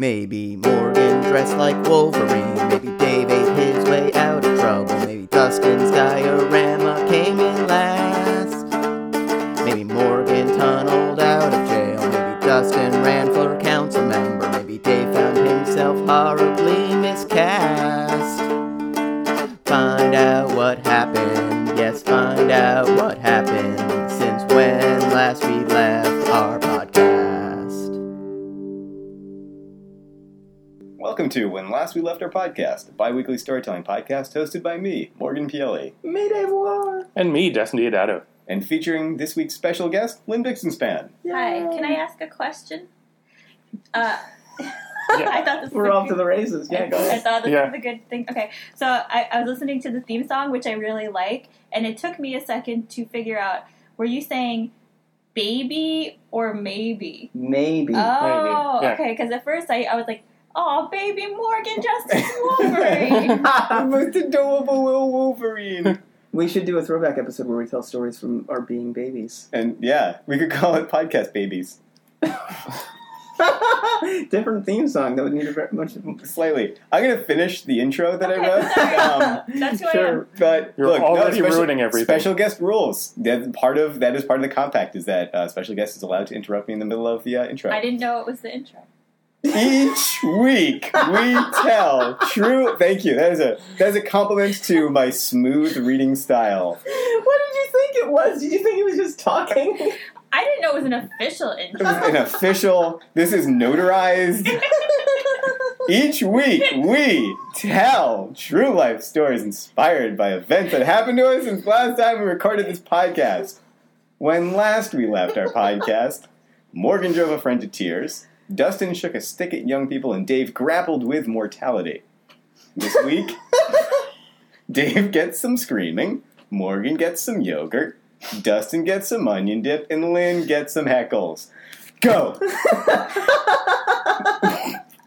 Maybe Morgan dressed like Wolverine. Maybe Dave ate his way out of trouble. Maybe Dustin's diorama came in last. Maybe Morgan tunneled out of jail. Maybe Dustin ran for council member. Maybe Dave found himself horribly miscast. Find out what happened. Yes, find out what to When Last We Left Our Podcast, a bi weekly storytelling podcast hosted by me, Morgan Piele, Me devoir. And me, Destiny Adato. and featuring this week's special guest, Lynn Bixenspan. Hi, can I ask a question? Uh, I thought this We're a off to the races. Yeah, go ahead. I thought this Yeah. was a good thing. Okay, so I, I was listening to the theme song, which I really like, and it took me a second to figure out were you saying baby or maybe? Maybe. Oh, yeah. okay, because at first I, I was like, oh, baby Morgan Justice Wolverine. the most adorable little Wolverine. we should do a throwback episode where we tell stories from our being babies. and yeah, we could call it Podcast Babies. Different theme song that would need a very much. Slightly. I'm going to finish the intro that Okay, I wrote. Um, That's who I Sure. am. but You're look, no, already special- ruining everything. Special guest rules. That part of that is part of the compact is that uh, special guest is allowed to interrupt me in the middle of the uh, intro. I didn't know it was the intro. Each week we tell true. Thank you. That is a that is a compliment to my smooth reading style. What did you think it was? Did you think he was just talking? I didn't know it was an official This intro. is an official. This is notarized. Each week we tell true life stories inspired by events that happened to us since last time we recorded this podcast. When last we left our podcast, Morgan drove a friend to tears. Dustin shook a stick at young people, and Dave grappled with mortality. This week, Dave gets some screaming, Morgan gets some yogurt, Dustin gets some onion dip, and Lynn gets some heckles. Go!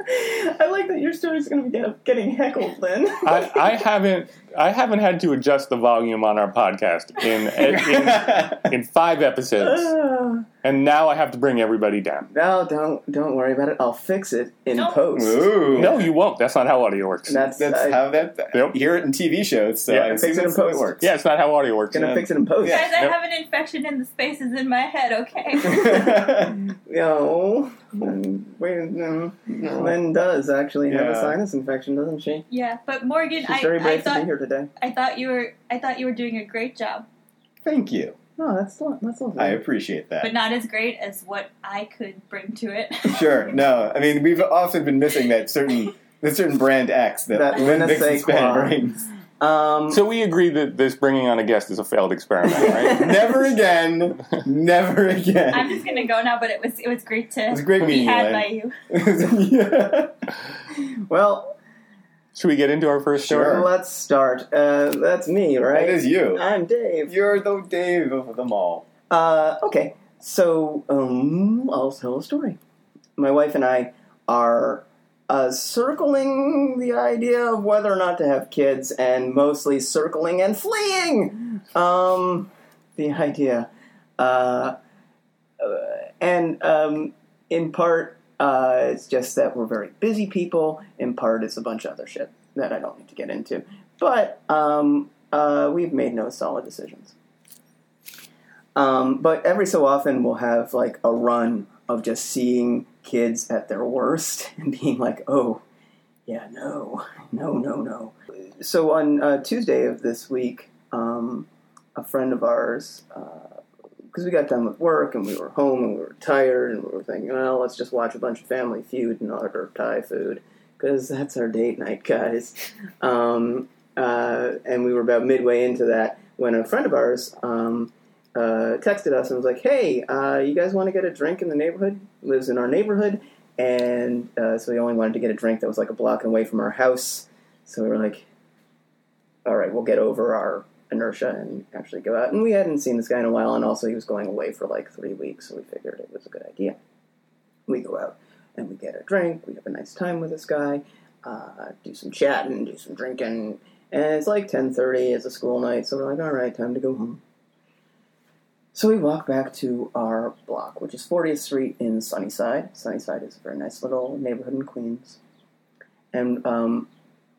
I like that your story's going to be get- getting heckled, Lynn. I, I haven't I haven't had to adjust the volume on our podcast in in, in five episodes, Ah. And now I have to bring everybody down. no, don't don't worry about it. I'll fix it in No. post. Ooh. No, you won't. That's not how audio works. That's That's I, how that. Yep. Hear it in TV shows, so Yeah, I fix assume it in that's how it post. works. yeah, it's not how audio works. gonna Yeah. fix it in post. Yeah. Guys, I Yep. have an infection in the spaces in my head, okay? Yo, mm, wait, no. Lynn does actually have a sinus infection, doesn't she? yeah, but Morgan, She's I, very I brave to be thought here today. I thought you were I thought you were doing a great job, Thank you. No, that's lo- that's lovely. I appreciate that. but not as great as what I could bring to it. Sure. No, I mean we've often been missing that certain that certain brand X that, That Lynn Linus Bixenspan Saquon. brings. um, So we agree that this bringing on a guest is a failed experiment, right? Never again. Never again. I'm just gonna go now, but it was it was great to it was to a great be meeting had you. by you. Yeah. well, Should we get into our first story? Sure. let's start. Uh, that's me, right? That is you. I'm Dave. You're the Dave of them all. Uh, okay, so um, I'll tell a story. My wife and I are uh, circling the idea of whether or not to have kids, and mostly circling and fleeing. Um, the idea, uh, uh, and um, in part, uh, it's just that we're very busy people. In part, it's a bunch of other shit that I don't need to get into. But um, uh, we've made no solid decisions. Um, but every so often we'll have like a run of just seeing kids at their worst and being like, oh, yeah, no, no, no, no. So on uh, Tuesday of this week, um, a friend of ours, because we got done with work and we were home and we were tired and we were thinking, well, let's just watch a bunch of Family Feud and order Thai food because that's our date night, guys. Um, uh, and we were about midway into that when a friend of ours um, uh, texted us and was like, "Hey, uh, you guys want to get a drink in the neighborhood? Lives in our neighborhood." And uh, so we only wanted to get a drink that was like a block away from our house. So we were like, "All right, we'll get over our inertia and actually go out." And we hadn't seen this guy in a while, and also he was going away for like three weeks, so we figured it was a good idea. We go out and we get a drink. We have a nice time with this guy. Uh, do some chatting, do some drinking, and it's like ten thirty. It's a school night, so we're like, "All right, time to go home." So we walk back to our block, which is 40th Street in Sunnyside. Sunnyside is a very nice little neighborhood in Queens. And um,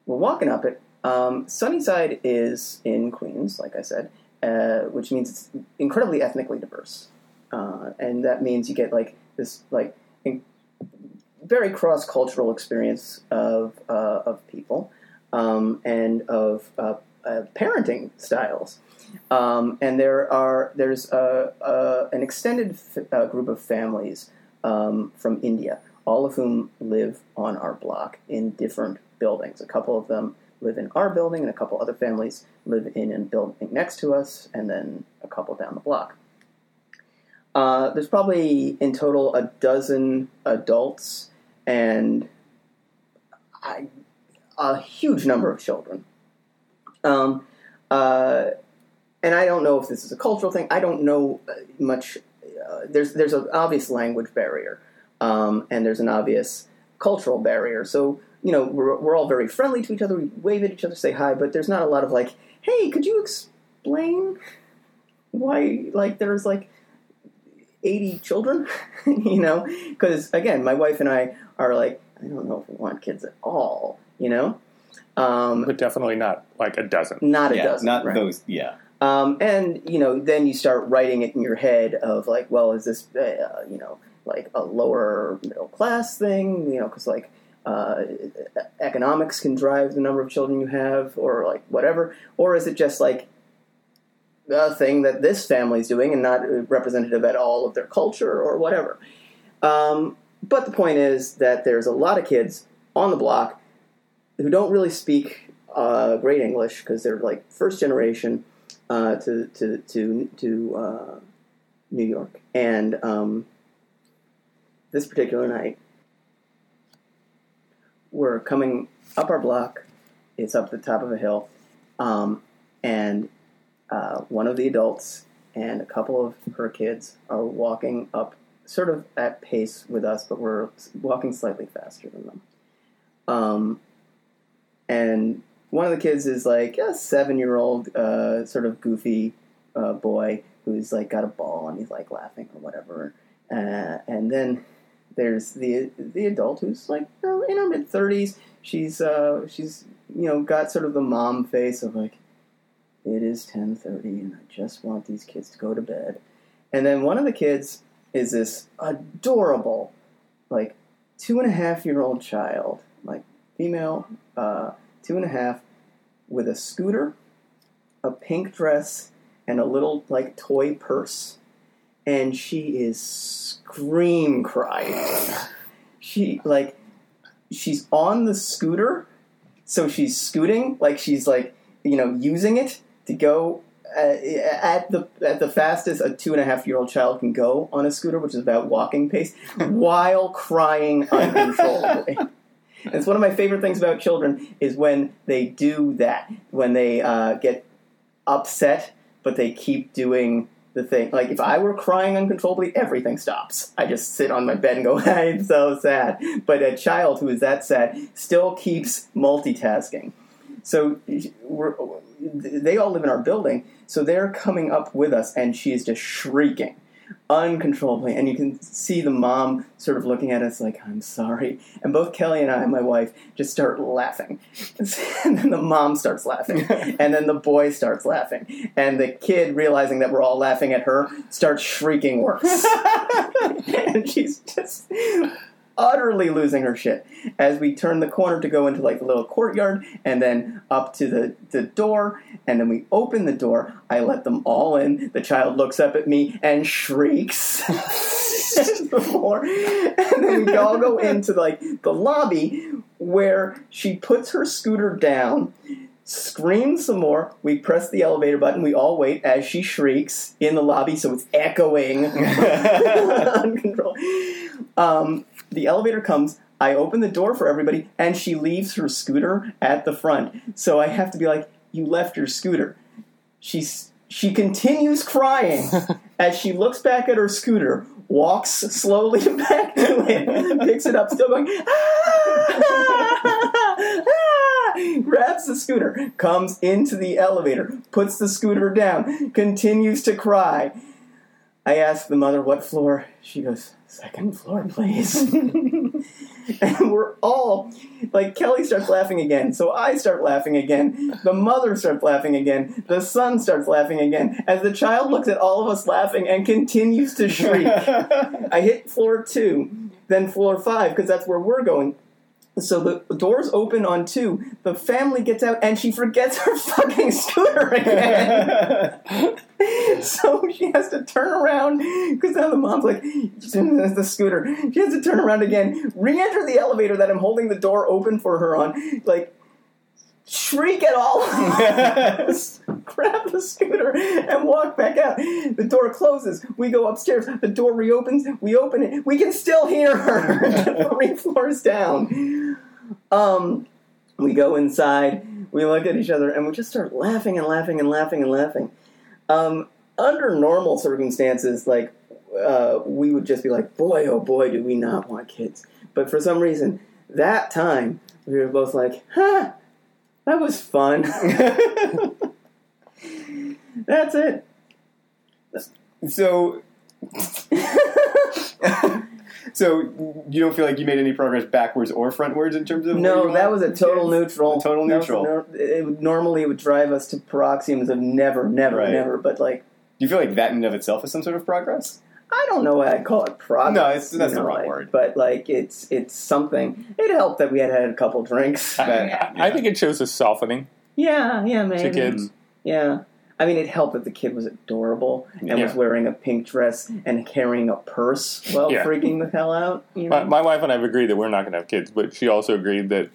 we're walking up it. Um, Sunnyside is in Queens, like I said, uh, which means it's incredibly ethnically diverse. Uh, and that means you get like this like in- very cross cultural experience of uh, of people um, and of uh, uh, parenting styles. Um, and there are there's a, a, an extended f- uh, group of families um, from India, all of whom live on our block in different buildings. A couple of them live in our building, and a couple other families live in a building next to us, and then a couple down the block. Uh, there's probably in total a dozen adults and I, a huge number of children. Um, uh, and I don't know if this is a cultural thing. I don't know uh, much. Uh, there's there's an obvious language barrier, um, and there's an obvious cultural barrier. So you know we're we're all very friendly to each other. We wave at each other, say hi, but there's not a lot of like, hey, could you explain why like there's like 80 children, you know? Because again, my wife and I are like, I don't know if we want kids at all, you know? Um, But definitely not like a dozen. not a yeah, dozen. not right. those. Yeah, Um, and, you know, then you start writing it in your head of like, well, is this, uh, you know, like a lower middle class thing, you know, because like, uh, economics can drive the number of children you have, or like whatever, or is it just like a thing that this family's doing and not representative at all of their culture or whatever. Um, but the point is that there's a lot of kids on the block who don't really speak uh, great English because they're like first generation uh, to to to to uh, New York, and um, this particular night we're coming up our block. It's up the top of a hill, um, and uh, one of the adults and a couple of her kids are walking up, sort of at pace with us, but we're walking slightly faster than them. Um, and one of the kids is like a seven-year-old, uh, sort of goofy uh, boy who's like got a ball and he's like laughing or whatever. Uh, and then there's the the adult who's like in her mid thirties. She's uh, she's you know got sort of the mom face of like it is ten thirty and I just want these kids to go to bed. And then one of the kids is this adorable, like two and a half year old child, like female, uh, two and a half, with a scooter, a pink dress, and a little like toy purse and she is scream crying. She like she's on the scooter, so she's scooting like she's like you know using it to go uh, at the at the fastest a two and a half year old child can go on a scooter, which is about walking pace, while crying uncontrollably. And it's one of my favorite things about children is when they do that, when they uh, get upset, but they keep doing the thing. Like if I were crying uncontrollably, everything stops. I just sit on my bed and go, "I'm so sad." But a child who is that sad still keeps multitasking. So they all live in our building, so they're coming up with us, and she is just shrieking uncontrollably. And you can see the mom sort of looking at us like, I'm sorry. And both Kelly and I, and my wife, just start laughing. And then the mom starts laughing. And then the boy starts laughing. And the kid, realizing that we're all laughing at her, starts shrieking worse. and she's just utterly losing her shit as we turn the corner to go into like the little courtyard and then up to the, the door. And then we open the door. I let them all in. The child looks up at me and shrieks before. And then we all go into like the lobby where she puts her scooter down screams some more. We press the elevator button. We all wait as she shrieks in the lobby so it's echoing. Uncontrolled. Um, the elevator comes. I open the door for everybody, and she leaves her scooter at the front. So I have to be like, "You left your scooter." She's she continues crying as she looks back at her scooter, walks slowly back to it, picks it up, still going. "Ah!" grabs the scooter, comes into the elevator, puts the scooter down, continues to cry. I ask the mother what floor. She goes, second floor, please. and we're all like Kelly starts laughing again, so I start laughing again. The mother starts laughing again. The son starts laughing again. As the child looks at all of us laughing and continues to shriek. I hit floor two, then floor five because that's where we're going. So the doors open on two. The family gets out, and she forgets her fucking scooter again. so she has to turn around because now the mom's like, "There's the scooter." She has to turn around again, re-enter the elevator that I'm holding the door open for her on, like shriek at all of us, grab the scooter, and walk back out. The door closes. We go upstairs. The door reopens. We open it. We can still hear her three floors down. Um, we go inside. We look at each other, and we just start laughing and laughing and laughing and laughing. Um, under normal circumstances, like uh, we would just be like, "Boy, oh boy, do we not want kids!" But for some reason, that time we were both like, "Huh." That was fun. That's it. so, so you don't feel like you made any progress backwards or frontwards in terms of No, that was a total kids? neutral. A total That was a neutral. nor- it would, normally, it would drive us to paroxysms of never, never, Right. never. But like, Do you feel like that in and of itself is some sort of progress? I don't know why I'd call it progress. No, it's- that's you the know, wrong like, word. But like, it's it's something. It helped that we had had a couple drinks. I, I think it shows a softening Yeah, yeah, maybe. to kids. Yeah. I mean, it helped that the kid was adorable and was wearing a pink dress and carrying a purse while Yeah. freaking the hell out. You know? My, my wife and I have agreed that we're not going to have kids, but she also agreed that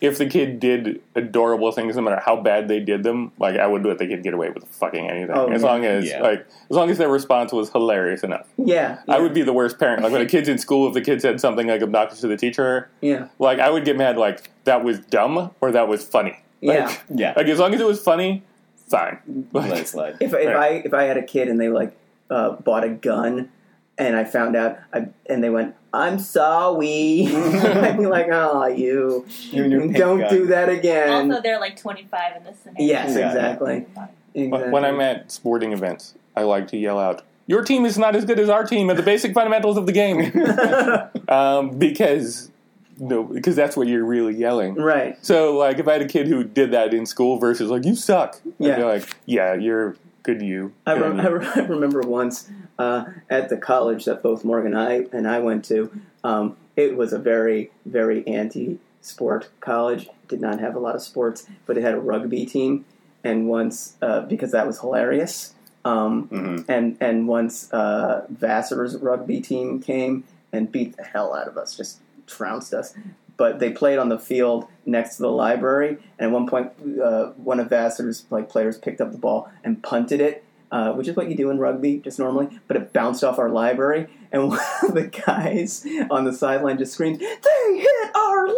if the kid did adorable things, no matter how bad they did them, like I would let the kid get away with fucking anything, Oh, as yeah. long as Yeah. like as long as their response was hilarious enough. yeah, I would be the worst parent. Like when a kid's in school, if the kid said something like obnoxious to the teacher, Yeah, like I would get mad. Like that was dumb or that was funny. Like, yeah. Yeah. Like as long as it was funny, fine. Let it Like, slide. If if Right. I if I had a kid and they like uh, bought a gun and I found out I, and they went, "I'm sorry," I'd be like, "Oh, you, You and your pink don't gun. do that again." Also, they're like 25 in this scenario. yes, Yeah. exactly. exactly. when I'm at sporting events, I like to yell out, "Your team is not as good as our team at the basic fundamentals of the game," um, because no, because that's what you're really yelling. right. So, like, if I had a kid who did that in school versus like, "You suck," I'd Yeah. be like, "Yeah, you're good. You." I, I, re- I remember once uh, at the college that both Morgan and I, and I went to. Um, it was a very, very anti-sport college. Did not have a lot of sports, but it had a rugby team. And once, uh, because that was hilarious. Um, Mhm. and and once uh, Vassar's rugby team came and beat the hell out of us, just trounced us. But they played on the field next to the library, and at one point, uh, one of Vassar's like players picked up the ball and punted it, uh, which is what you do in rugby just normally. But it bounced off our library, and one of the guys on the sideline just screamed, "They hit our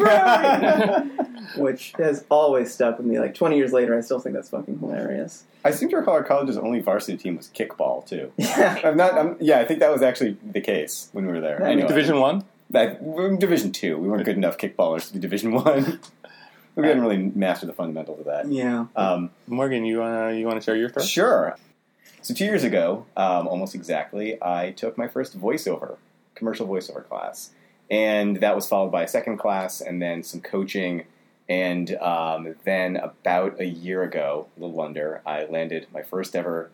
library!" which has always stuck with me. Like twenty years later, I still think that's fucking hilarious. I seem to recall our college's only varsity team was kickball too. Yeah. I'm not. I'm, yeah, I think that was actually the case when we were there. Yeah, Anyway, Division one. That, Division Two. We weren't good enough kickballers to be Division One. we didn't really master the fundamentals of that. Yeah. Um, Morgan, you uh, you want to share your story? Sure. So two years ago, um, almost exactly, I took my first voiceover, commercial voiceover class, and that was followed by a second class, and then some coaching, and um, then about a year ago, a little under, I landed my first ever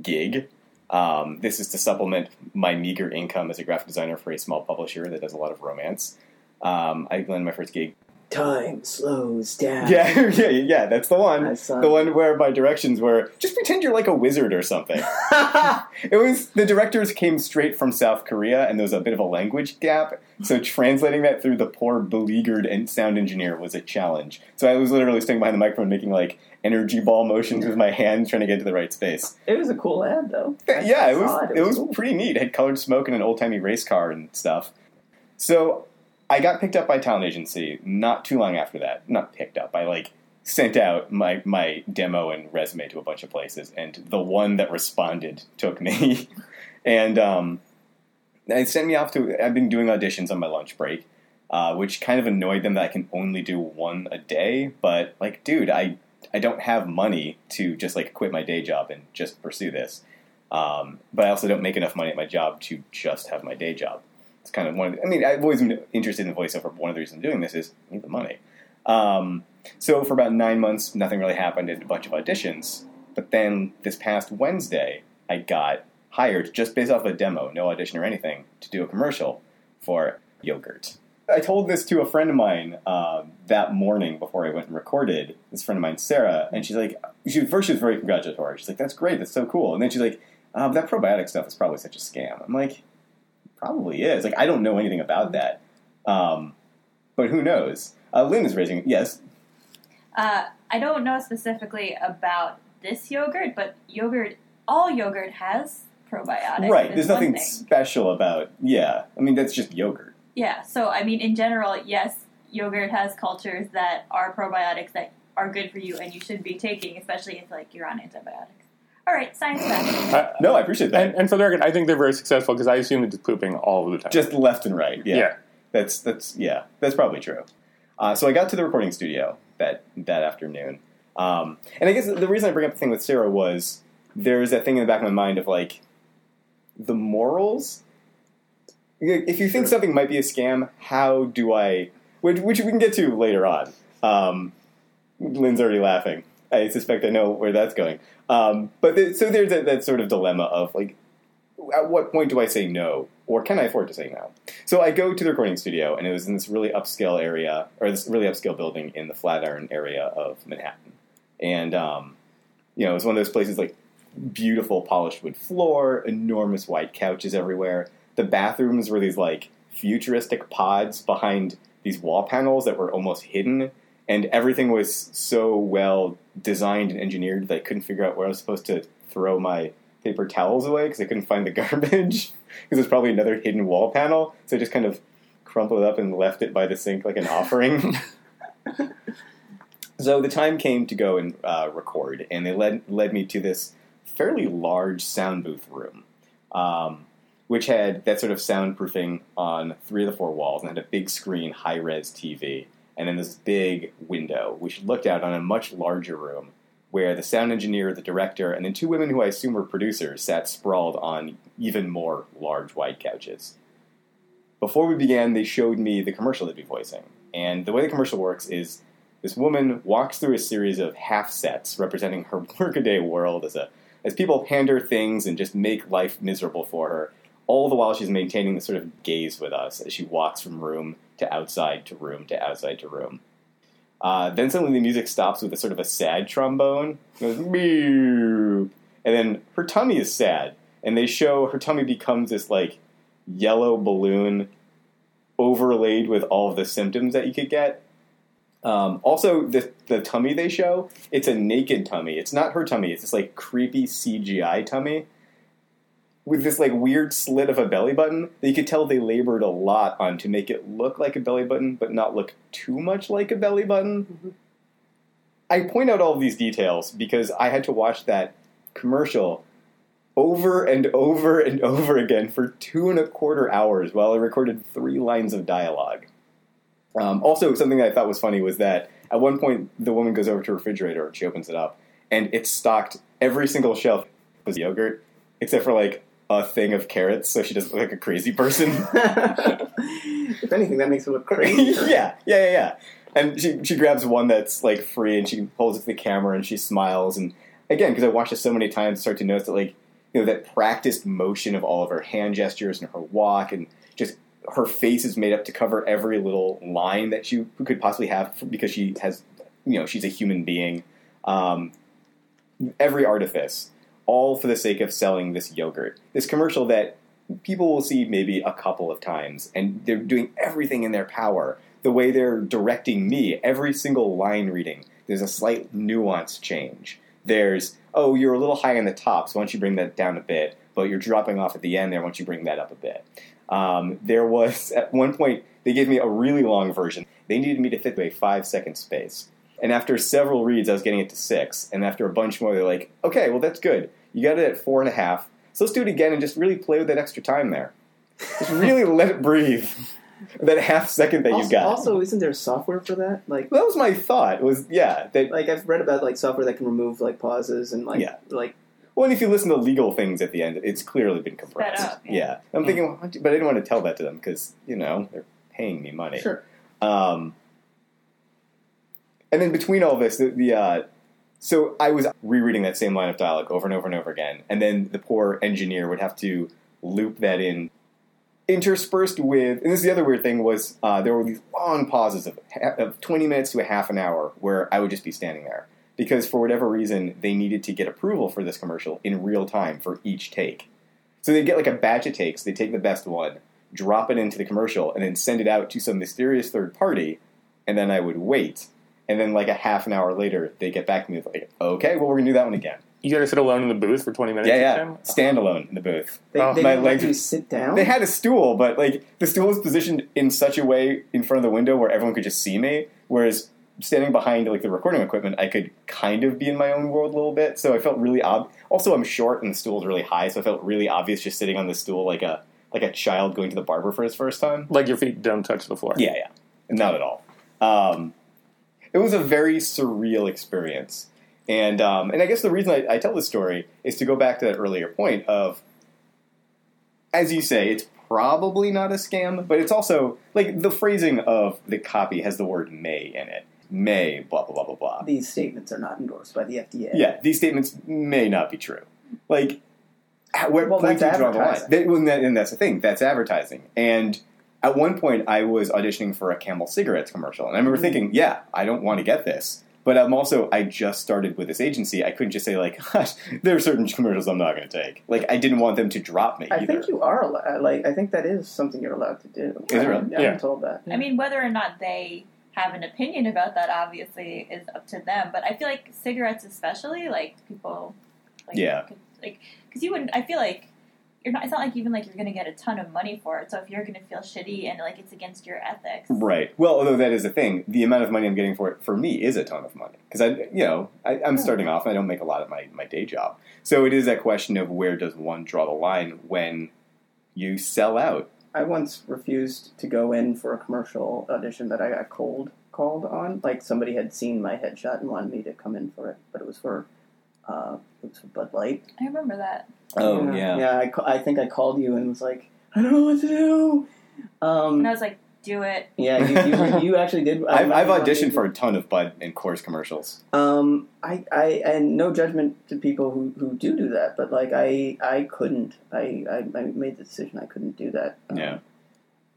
gig. Um, this is to supplement my meager income as a graphic designer for a small publisher that does a lot of romance. Um, I landed my first gig Time slows down. yeah, yeah, yeah. That's the one. The one where my directions were just pretend you're like a wizard or something. it was the directors came straight from South Korea, and there was a bit of a language gap. So translating that through the poor beleaguered sound engineer was a challenge. So I was literally standing behind the microphone making like energy ball motions with my hands trying to get to the right space. It was a cool ad, though. Yeah, it I saw was it was cool. pretty neat. It had colored smoke and an old timey race car and stuff. So I got picked up by talent agency not too long after that. Not picked up. I like sent out my my demo and resume to a bunch of places, and the one that responded took me. and um, they sent me off to. I've been doing auditions on my lunch break, uh, which kind of annoyed them that I can only do one a day. But like, dude, I I don't have money to just like quit my day job and just pursue this. Um, but I also don't make enough money at my job to just have my day job. It's kind of one of the, I mean, I've always been interested in voiceover, but one of the reasons I'm doing this is I need the money. Um, so for about nine months, nothing really happened. Did a bunch of auditions. But then this past Wednesday, I got hired just based off a demo, no audition or anything, to do a commercial for yogurt. I told this to a friend of mine uh, that morning before I went and recorded. This friend of mine, Sarah, and she's like, she, first she was very congratulatory. She's like, "That's great, that's so cool." And then she's like, um, "That probiotic stuff is probably such a scam." I'm like, "Probably is." Like, I don't know anything about that, um, but who knows? Uh, Lynn is raising yes. Uh, I don't know specifically about this yogurt, but yogurt, all yogurt has probiotics. right. There's nothing thing. special about. Yeah, I mean that's just yogurt. Yeah, so I mean, in general, yes, yogurt has cultures that are probiotics that are good for you and you should be taking, especially if like you're on antibiotics. All right, science fact. Uh, No, I appreciate that. and, and for the record, I think they're very successful because I assume it's pooping all of the time. just left and right. Yeah. Yeah. That's that's yeah, that's probably true. Uh, so I got to the recording studio that that afternoon, um, and I guess the reason I bring up the thing with Sarah was there's that thing in the back of my mind of like the morals. If you think something might be a scam, how do I? Which, which we can get to later on. Um, Lynn's already laughing. I suspect I know where that's going. Um, but so there's that, that sort of dilemma of like, at what point do I say no, or can I afford to say no? So I go to the recording studio, and it was in this really upscale area, or this really upscale building in the Flatiron area of Manhattan. And, um, you know, it was one of those places like beautiful polished wood floor, enormous white couches everywhere. The bathrooms were these like futuristic pods behind these wall panels that were almost hidden. And everything was so well designed and engineered that I couldn't figure out where I was supposed to throw my paper towels away because I couldn't find the garbage because there's probably another hidden wall panel. So I just kind of crumpled it up and left it by the sink like an offering. so the time came to go and uh, record, and they led led me to this fairly large sound booth room, um, which had that sort of soundproofing on three of the four walls, and had a big screen, high res TV, and then this big window, which looked out on a much larger room where the sound engineer, the director, and then two women who I assume were producers sat sprawled on even more large white couches. Before we began, they showed me the commercial they'd be voicing. And the way the commercial works is this woman walks through a series of half sets representing her workaday world as a as people hand her things and just make life miserable for her, all the while she's maintaining this sort of gaze with us as she walks from room to outside to room to outside to room. Uh, then suddenly the music stops with a sort of a sad trombone. Goes and then her tummy is sad, and they show her tummy becomes this like yellow balloon overlaid with all of the symptoms that you could get. Um, also, the the tummy they show, it's a naked tummy. It's not her tummy. It's this like creepy CGI tummy with this like weird slit of a belly button that you could tell they labored a lot on to make it look like a belly button, but not look too much like a belly button. I point out all these details because I had to watch that commercial over and over and over again for two and a quarter hours while I recorded three lines of dialogue. Um, also, something that I thought was funny was that at one point the woman goes over to her refrigerator and she opens it up, and it's stocked every single shelf with yogurt except for like a thing of carrots, so she doesn't look like a crazy person. if anything, that makes her look crazy. yeah, yeah, yeah, yeah. And she she grabs one that's like free, and she holds it to the camera, and she smiles. And again, because I watched it so many times, start to notice that like you know that practiced motion of all of her hand gestures and her walk, and just her face is made up to cover every little line that she could possibly have because she has you know she's a human being. Um, every artifice, all for the sake of selling this yogurt, this commercial that people will see maybe a couple of times, and they're doing everything in their power. The way they're directing me, every single line reading, there's a slight nuance change. There's, oh, you're a little high on the top, so why don't you bring that down a bit? But you're dropping off at the end there, don't you bring that up a bit? Um, there was, at one point, they gave me a really long version. They needed me to fit a five second space. And after several reads, I was getting it to six. And after a bunch more, they're like, okay, well, that's good. You got it at four and a half. So let's do it again and just really play with that extra time there. Just really let it breathe. That half second that also, you got. also, isn't there software for that? Like, that was my thought. Was yeah, that like I've read about like software that can remove like pauses and like Yeah. like Well, and if you listen to legal things at the end, it's clearly been compressed. up, yeah. yeah. I'm thinking, well, but I didn't want to tell that to them because you know they're paying me money. Sure. Um, and then between all this, the, the uh, so I was rereading that same line of dialogue over and over and over again, and then the poor engineer would have to loop that in, interspersed with. And this is the other weird thing was uh, there were these long pauses of, of twenty minutes to a half an hour where I would just be standing there because for whatever reason they needed to get approval for this commercial in real time for each take. So they'd get like a batch of takes, they take the best one, drop it into the commercial, and then send it out to some mysterious third party, and then I would wait. And then like a half an hour later, they get back to me with like, okay, well we're gonna do that one again. You got to sit alone in the booth for 20 minutes. Yeah, each yeah. time? Standalone in the booth. They, Oh, they my legs you sit down. They had a stool, but like the stool was positioned in such a way in front of the window where everyone could just see me, whereas standing behind like the recording equipment, I could kind of be in my own world a little bit. So I felt really ob. Also, I'm short and the stool's really high, so I felt really obvious just sitting on the stool like a like a child going to the barber for his first time. Like your feet don't touch the floor. Yeah, yeah, not at all. Um, it was a very surreal experience, and um, and I guess the reason I, I tell this story is to go back to that earlier point of, as you say, it's probably not a scam, but it's also like the phrasing of the copy has the word "may" in it. May blah blah blah blah blah. These statements are not endorsed by the FDA. Yeah, these statements may not be true. Like, at what Well, point do you draw the line? advertising. Well, and that- and that's the thing. That's advertising. And at one point, I was auditioning for a Camel cigarettes commercial, and I remember Mm. thinking, "Yeah, I don't want to get this." But I'm also, I just started with this agency. I couldn't just say like, "Gosh, there are certain commercials I'm not going to take." Like, I didn't want them to drop me. I either. think you are allowed. Like, I think that is something you're allowed to do. Is it really? I've Yeah. been told that. I mean, whether or not they have an opinion about that obviously is up to them. But I feel like cigarettes, especially, like people, like, Yeah. could- like because you wouldn't. I feel like you're not. It's not like even like you're going to get a ton of money for it. So if you're going to feel shitty and like it's against your ethics, Right. Well, although that is a thing, the amount of money I'm getting for it for me is a ton of money because I, you know, I, I'm starting off and I don't make a lot of my my day job. So it is that question of where does one draw the line when you sell out? I once refused to go in for a commercial audition that I got cold called on. Like somebody had seen my headshot and wanted me to come in for it, but it was for uh, it was Bud Light. I remember that. Oh yeah. Yeah. yeah I, ca- I think I called you and was like, I don't know what to do. Um, And I was like, do it. yeah, you, you, you actually did. I I've, I've auditioned for a ton of Bud and Coors commercials. Um, I, I, and no judgment to people who, who do do that, but like I, I couldn't. I, I, I made the decision I couldn't do that. Um, Yeah.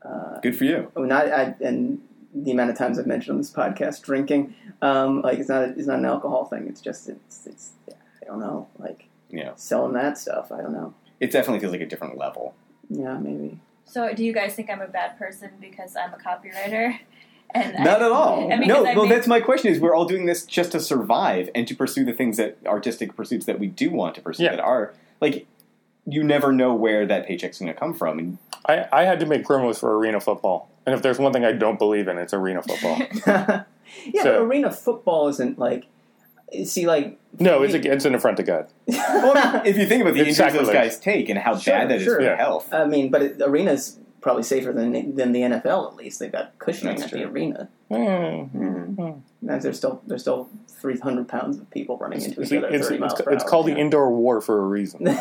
Uh, Good for you. I mean, I, I, and the amount of times I've mentioned on this podcast drinking, um, like it's not, it's not an alcohol thing. It's just, it's, it's, yeah, I don't know, like Yeah. selling that stuff. I don't know. It definitely feels like a different level. Yeah, maybe. So do you guys think I'm a bad person because I'm a copywriter? And Not I, at all. I mean, no, 'cause I well, made- that's my question. Is we're all doing this just to survive and to pursue the things that artistic pursuits that we do want to pursue Yeah. that are like you never know where that paycheck's going to come from, and I, I had to make promos for arena football. And if there's one thing I don't believe in, it's arena football. yeah, but So- arena football isn't like, see, like, No, it's a, it's an affront to God. well, I mean, if you think about the It's injuries those sacrilege. guys take and how Sure, bad that is sure. for Yeah. health, I mean, but it, arena's probably safer than than the NFL. At least they've got cushioning That's at the arena. Mm. Mm. And there's still there's still three hundred pounds of people running into each See, other. at it's, 30 it's, miles per it's hour. called the indoor war for a reason.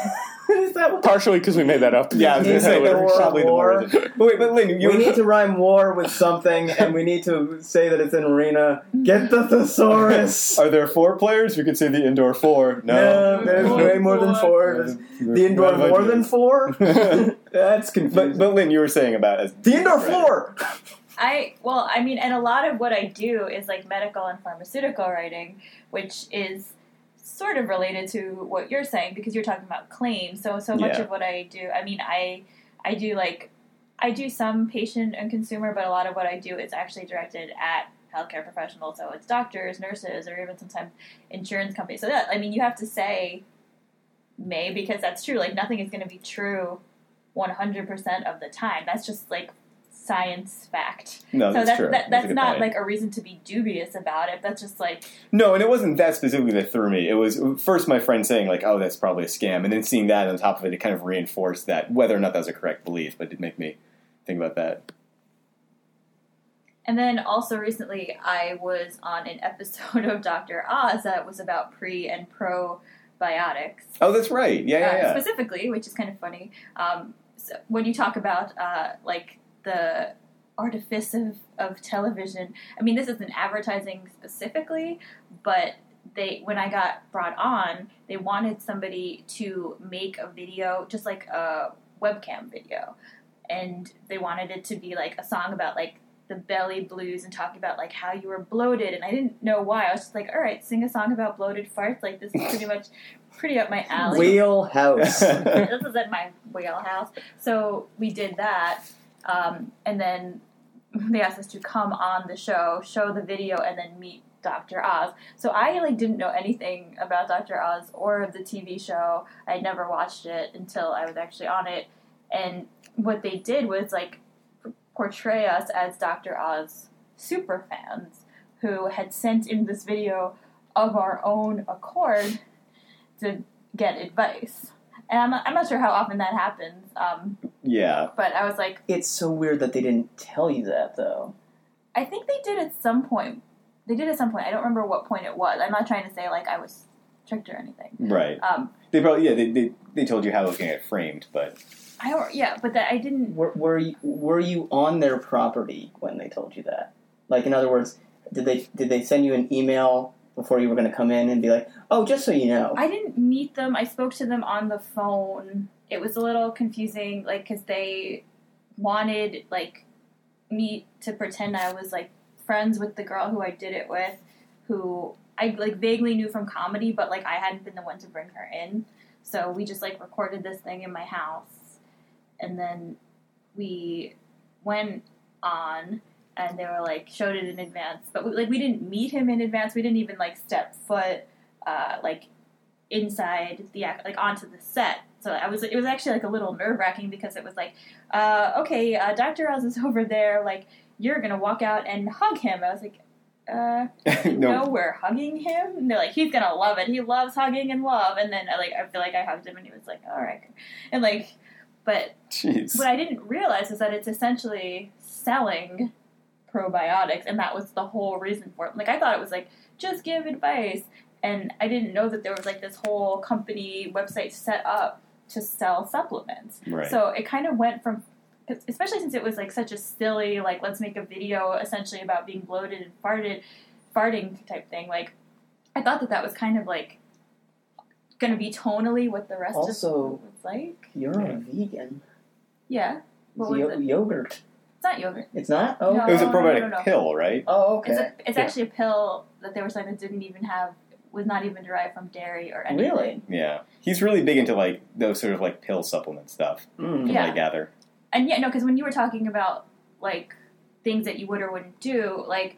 Is that what? Partially because we made that up. yeah, I was going to say Indoor that's probably the war. more. But wait, but Lynn, you we need to rhyme war with something, and we need to say that it's an arena. Get the thesaurus. are there four players? We could say the indoor four. No, No, there's way more than four. The indoor more than four. That's confusing. But, but Lynn, you were saying about as the indoor four. I well, I mean, and a lot of what I do is like medical and pharmaceutical writing, which is sort of related to what you're saying because you're talking about claims. So so much Yeah. of what I do, I mean, I I do like I do some patient and consumer, but a lot of what I do is actually directed at healthcare professionals. So it's doctors, nurses, or even sometimes insurance companies. So that I mean, you have to say may because that's true. Like nothing is going to be true 100% of the time. That's just like science fact. no, so that's that's true. that, That's that's not point. like a reason to be dubious about it. That's just like No, and it wasn't that specifically that threw me. It was first my friend saying like, "Oh, that's probably a scam," and then seeing that on top of it, it kind of reinforced that whether or not that was a correct belief, but it did make me think about that. And then also recently, I was on an episode of Dr. Oz that was about pre and pro probiotics. Oh, that's right. Yeah, yeah, uh, yeah. specifically, which is kind of funny. Um, so when you talk about uh, like the artifice of, of television, I mean, this isn't advertising specifically, but they when I got brought on, they wanted somebody to make a video, just like a webcam video, and they wanted it to be like a song about like the belly blues and talking about like how you were bloated and I didn't know why. I was just like, all right, sing a song about bloated farts. Like this is pretty much pretty up my alley. Wheelhouse. this is at my wheelhouse. So we did that, um, and then they asked us to come on the show, show the video, and then meet Dr. Oz. So I like didn't know anything about Dr. Oz or the TV show. I'd never watched it until I was actually on it, and what they did was like portray us as Dr. Oz super fans who had sent in this video of our own accord to get advice. And I'm not, I'm not sure how often that happens, um, yeah. but I was like, it's so weird that they didn't tell you that, though. I think they did at some point. They did at some point. I don't remember what point it was. I'm not trying to say like I was tricked or anything. Right. Um, They probably yeah they, they they told you how it was going to get framed, but I don't. Yeah, but that I didn't. Were, were you were you on their property when they told you that? Like, in other words, did they did they send you an email before you were going to come in and be like, "Oh, just so you know"? I didn't meet them. I spoke to them on the phone. It was a little confusing, like because they wanted like me to pretend I was like friends with the girl who I did it with, who I like vaguely knew from comedy, but like I hadn't been the one to bring her in. So we just like recorded this thing in my house, and then we went on, and they were like showed it in advance, but we, like we didn't meet him in advance. We didn't even like step foot uh, like inside the like onto the set. So I was it was actually like a little nerve wracking because it was like, uh, okay, uh, Doctor Oz is over there, like you're gonna walk out and hug him. I was like, uh, no, we're hugging him. And they're like, he's gonna love it. He loves hugging and love. And then I like I feel like I hugged him and he was like, all right, and like, but Jeez. what I didn't realize is that it's essentially selling probiotics, and that was the whole reason for it. Like I thought it was like just give advice, and I didn't know that there was like this whole company website set up to sell supplements. Right. So it kind of went from, especially since it was like such a silly like let's make a video essentially about being bloated and farted, farting type thing. Like I thought that that was kind of like going to be tonally what the rest Also- of it was like. You're a vegan. Yeah, What was Yo- it? yogurt. it's not yogurt. It's not. Oh, No. it was a no, no, probiotic no, no. pill, right? oh, okay. It's, a, it's Yeah. actually a pill that they were saying that didn't even have was not even derived from dairy or anything. Really? Yeah. He's really big into like those sort of like pill supplement stuff. Mm. Yeah. I gather. And yeah, no, because when you were talking about like things that you would or wouldn't do, like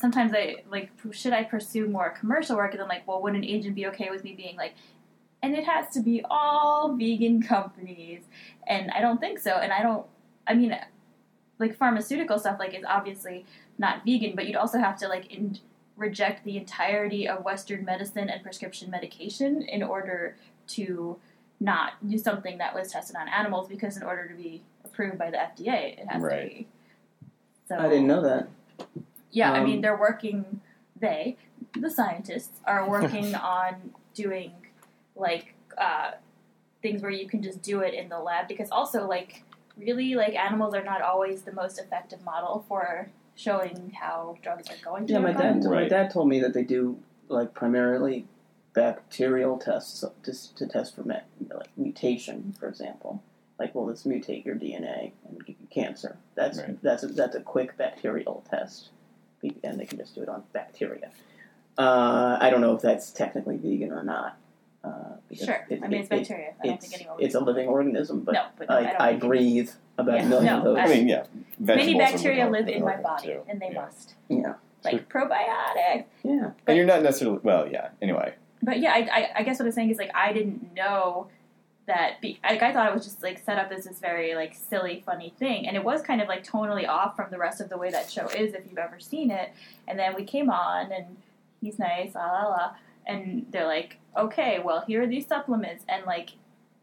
sometimes I like should I pursue more commercial work? And then like, well, would an agent be okay with me being like, and it has to be all vegan companies? And I don't think so. And I don't. I mean, like pharmaceutical stuff like is obviously not vegan, but you'd also have to like in, reject the entirety of Western medicine and prescription medication in order to not do something that was tested on animals because in order to be approved by the FDA, it has Right. to be. So I didn't know that. Yeah, I Um, mean they're working. They, the scientists, are working on doing like uh, things where you can just do it in the lab because also like really like animals are not always the most effective model for showing how drugs are going to Yeah, my work dad. on. My dad told me that they do like primarily bacterial tests to, to test for me- like mutation, for example. Like, will this mutate your DNA and give you cancer? That's Right. that's a, that's a quick bacterial test, and they can just do it on bacteria. Uh, I don't know if that's technically vegan or not. Uh, Sure, it- I mean it- it's bacteria. I don't it's, think anyone. it's a living organism, but no, but no, I, I, I, think it- breathe about Yeah, a million no, of those. I mean, yeah. Many vegetables are bacteria live in my body, too. and they Yeah. must yeah, like probiotics. yeah. And you're not necessarily well, yeah. Anyway, But yeah, I, I, I guess what I'm saying is like I didn't know that. Be, like I thought it was just like set up as this very like silly, funny thing, and it was kind of like tonally off from the rest of the way that show is if you've ever seen it. And then we came on, and he's nice, la la la, and they're like, okay, well here are these supplements, and like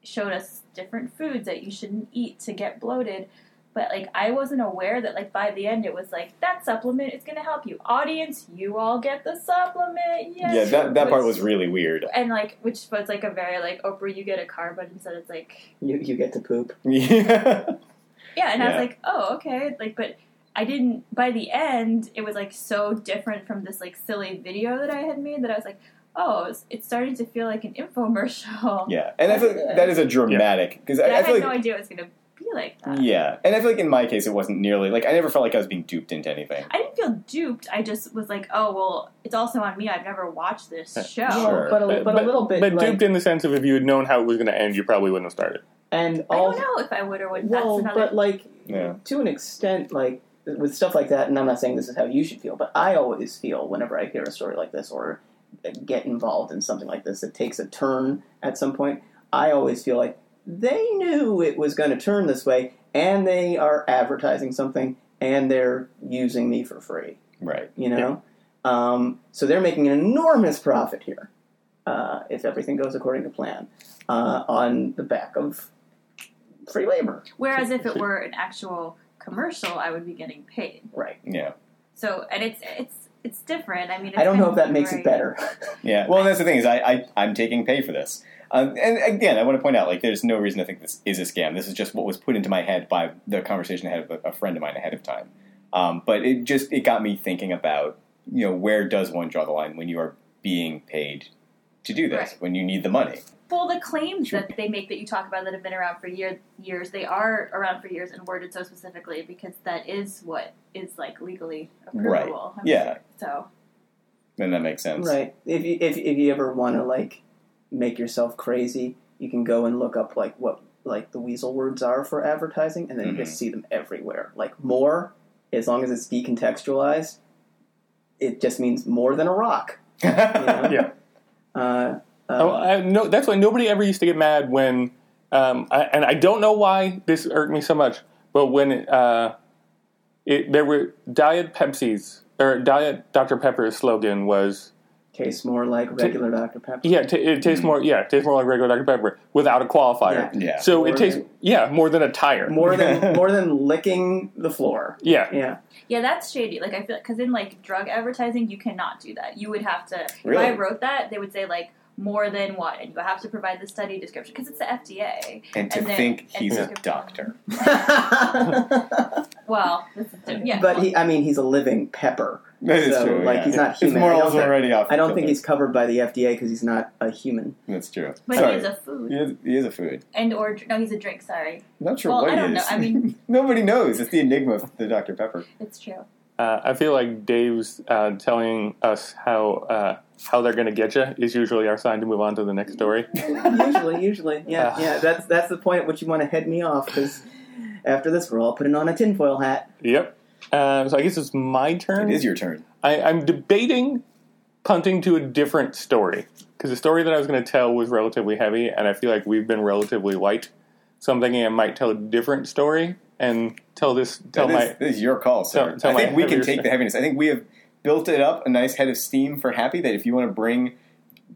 showed us different foods that you shouldn't eat to get bloated. But like I wasn't aware that like by the end it was like that supplement is gonna help you. Audience, you all get the supplement. Yes. Yeah, that that part was really weird. and like which was like a very like Oprah, you get a car, but instead it's like You you get to poop. Yeah. yeah, and I was like, oh okay, like but I didn't. By the end, it was like so different from this like silly video that I had made that I was like, oh, it's, it's starting to feel like an infomercial. Yeah, and I feel like that is a dramatic because And I, I, I feel had like no idea it was gonna be like that. yeah, and I feel like in my case it wasn't nearly like I never felt like I was being duped into anything. I didn't feel duped. I just was like, oh well, it's also on me. I've never watched this show. Sure. but a, but, a little bit. But like, duped in the sense of if you had known how it was going to end, you probably wouldn't have started. and I don't know if I would or wouldn't. well, That's another. but like Yeah. to an extent, like with stuff like that, and I'm not saying this is how you should feel, but I always feel whenever I hear a story like this or get involved in something like this that takes a turn at some point, I always feel like they knew it was going to turn this way, and they are advertising something, and they're using me for free. Right. You know, um, so they're making an enormous profit here uh, if everything goes according to plan uh, on the back of free labor. Whereas if it were an actual commercial, I would be getting paid. Right. Yeah. So and it's it's it's different. I mean, it's I don't know if that makes it better. Yeah. Well, that's the thing is I, I I'm taking pay for this. Um, and again, I want to point out like there's no reason to think this is a scam. This is just what was put into my head by the conversation I had with a friend of mine ahead of time. Um, but it just it got me thinking about you know where does one draw the line when you are being paid to do this Right. when you need the money. Well, the claims that they make that you talk about that have been around for year, years, they are around for years and worded so specifically because that is what is like legally Right. approvable. I mean, Yeah. So Then that makes sense. right. If you, if, if you ever want to like make yourself crazy, you can go and look up like what like the weasel words are for advertising, and then you Mhm. just see them everywhere. Like more, as long as it's decontextualized, it just means more than a rock. yeah. Yeah. Uh, Oh, I, no, that's why nobody ever used to get mad when, um, I, and I don't know why this irked me so much, but when uh, it, there were Diet Pepsi's or Diet Dr Pepper's slogan was, tastes more like regular Dr Pepper. yeah, t- it tastes more, yeah, it tastes more like regular Dr Pepper without a qualifier. Yeah. Yeah. So More it tastes, than- yeah, more than a tire. More than more than licking the floor. yeah, Yeah. yeah, that's shady. Like I feel because in like drug advertising, you cannot do that. You would have to. Really? If I wrote that, they would say like more than what, and you have to provide the study description because it's the FDA. And to And then- think he's a doctor. Well, this is different. yeah. but he, I mean, he's a living pepper. That is So, true. like, yeah. he's not human. I morals don't think- already off. I don't think he's covered by the FDA because he's not a human. That's true. but Sorry. he is a food He is, he is a food. and or no, he's a drink. Sorry, I'm not sure Well, what I he don't is. know. I mean- nobody knows. It's the enigma of the Dr. Pepper. it's true. Uh, I feel like Dave's uh, telling us how uh, how they're going to get you is usually our sign to move on to the next story. usually, usually, yeah, Ah. yeah. That's that's the point at which you want to head me off because after this, we're all putting on a tinfoil hat. Yep. Uh, so I guess it's my turn. It is your turn. I, I'm debating punting to a different story because the story that I was going to tell was relatively heavy, and I feel like we've been relatively light. So I'm thinking I might tell a different story and tell this tell That my this is your call, sir. Tell- tell I think we can take stuff. the heaviness. I think we have built it up a nice head of steam for happy that if you want to bring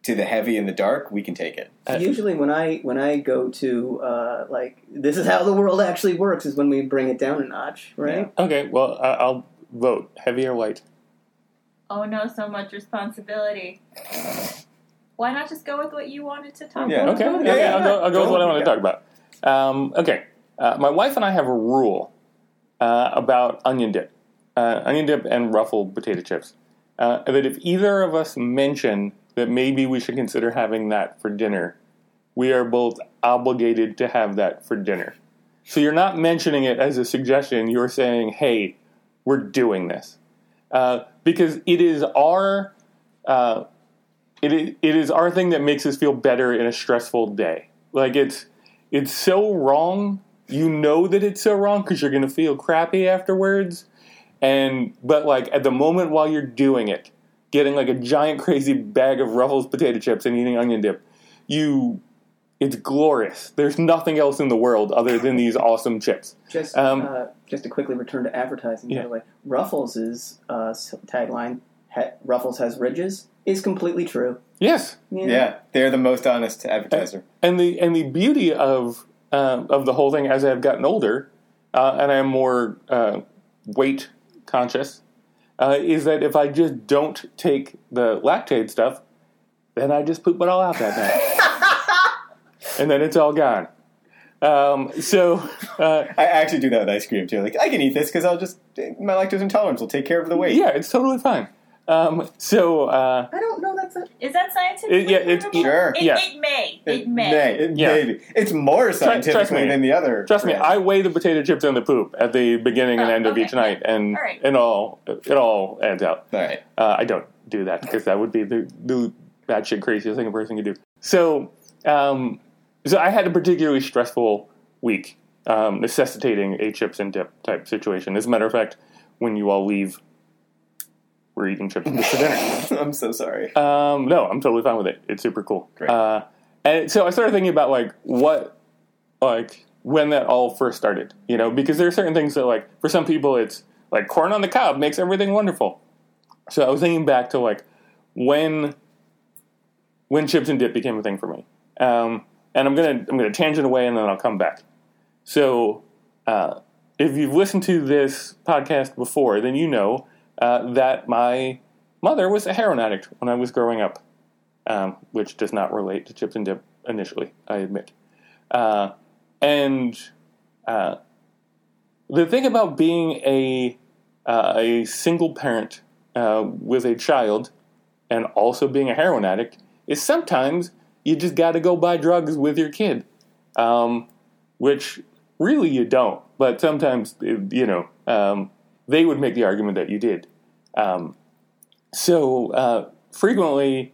to the heavy and the dark, we can take it. Usually, when I when I go to uh, like this is how the world actually works is when we bring it down a notch, right? okay. Well, I I'll vote heavy or light. Oh no, so much responsibility. Why not just go with what you wanted to talk Yeah. about? Okay, Yeah, okay, yeah, I'll go. I'll go with what I with want to talk about. Um, okay, uh, my wife and I have a rule uh, about onion dip, uh, onion dip and ruffled potato chips. Uh, that if either of us mention that maybe we should consider having that for dinner, we are both obligated to have that for dinner. So you're not mentioning it as a suggestion. You're saying, "Hey, we're doing this," uh, because it is our uh, it is, it is our thing that makes us feel better in a stressful day. Like it's it's so wrong. You know that it's so wrong because you're going to feel crappy afterwards. And but like at the moment while you're doing it, getting like a giant crazy bag of Ruffles potato chips and eating onion dip, you it's glorious. There's nothing else in the world other than these awesome chips. Just Um, uh, just to quickly return to advertising, Yeah. by the way, Ruffles' uh, tagline "Ruffles has ridges" is completely true. Yes. Yeah, they're the most honest advertiser. and the and the beauty of um, of the whole thing as I've gotten older uh, and I am more uh, weight conscious, uh, is that if I just don't take the Lactaid stuff, then I just poop it all out that night, and then it's all gone. Um, so uh, I actually do that with ice cream too. Like I can eat this because I'll just my lactose intolerance will take care of the weight. yeah, it's totally fine. Um, so uh, I don't know that's it. Is that scientifically It- yeah, it's- provable? Sure. It, Yeah. it may. It, It may. may. It Yeah. may be. It's more trust scientifically me. than the other. Trust me. I weigh the potato chips and the poop at the beginning and Oh, end of each night, and All right. it all it all adds up. All right. Uh, I don't do that because that would be the, the batshit craziest thing a person could do. So, um, so I had a particularly stressful week, um, necessitating a chips and dip type situation. As a matter of fact, when you all leave, we're eating chips and dip for dinner. I'm so sorry. Um, no, I'm totally fine with it. It's super cool. Great. Uh, and so I started thinking about like what, like when that all first started, you know, because there are certain things that like for some people it's like corn on the cob makes everything wonderful. So I was thinking back to like when, when chips and dip became a thing for me. Um, and I'm gonna I'm gonna tangent away and then I'll come back. So uh, if you've listened to this podcast before, then you know uh, that my mother was a heroin addict when I was growing up, um, which does not relate to chips and dip initially, I admit. Uh, and uh, the thing about being a uh, a single parent uh, with a child and also being a heroin addict is sometimes you just got to go buy drugs with your kid, um, which really you don't. But sometimes you know um, they would make the argument that you did. Um, so uh, frequently,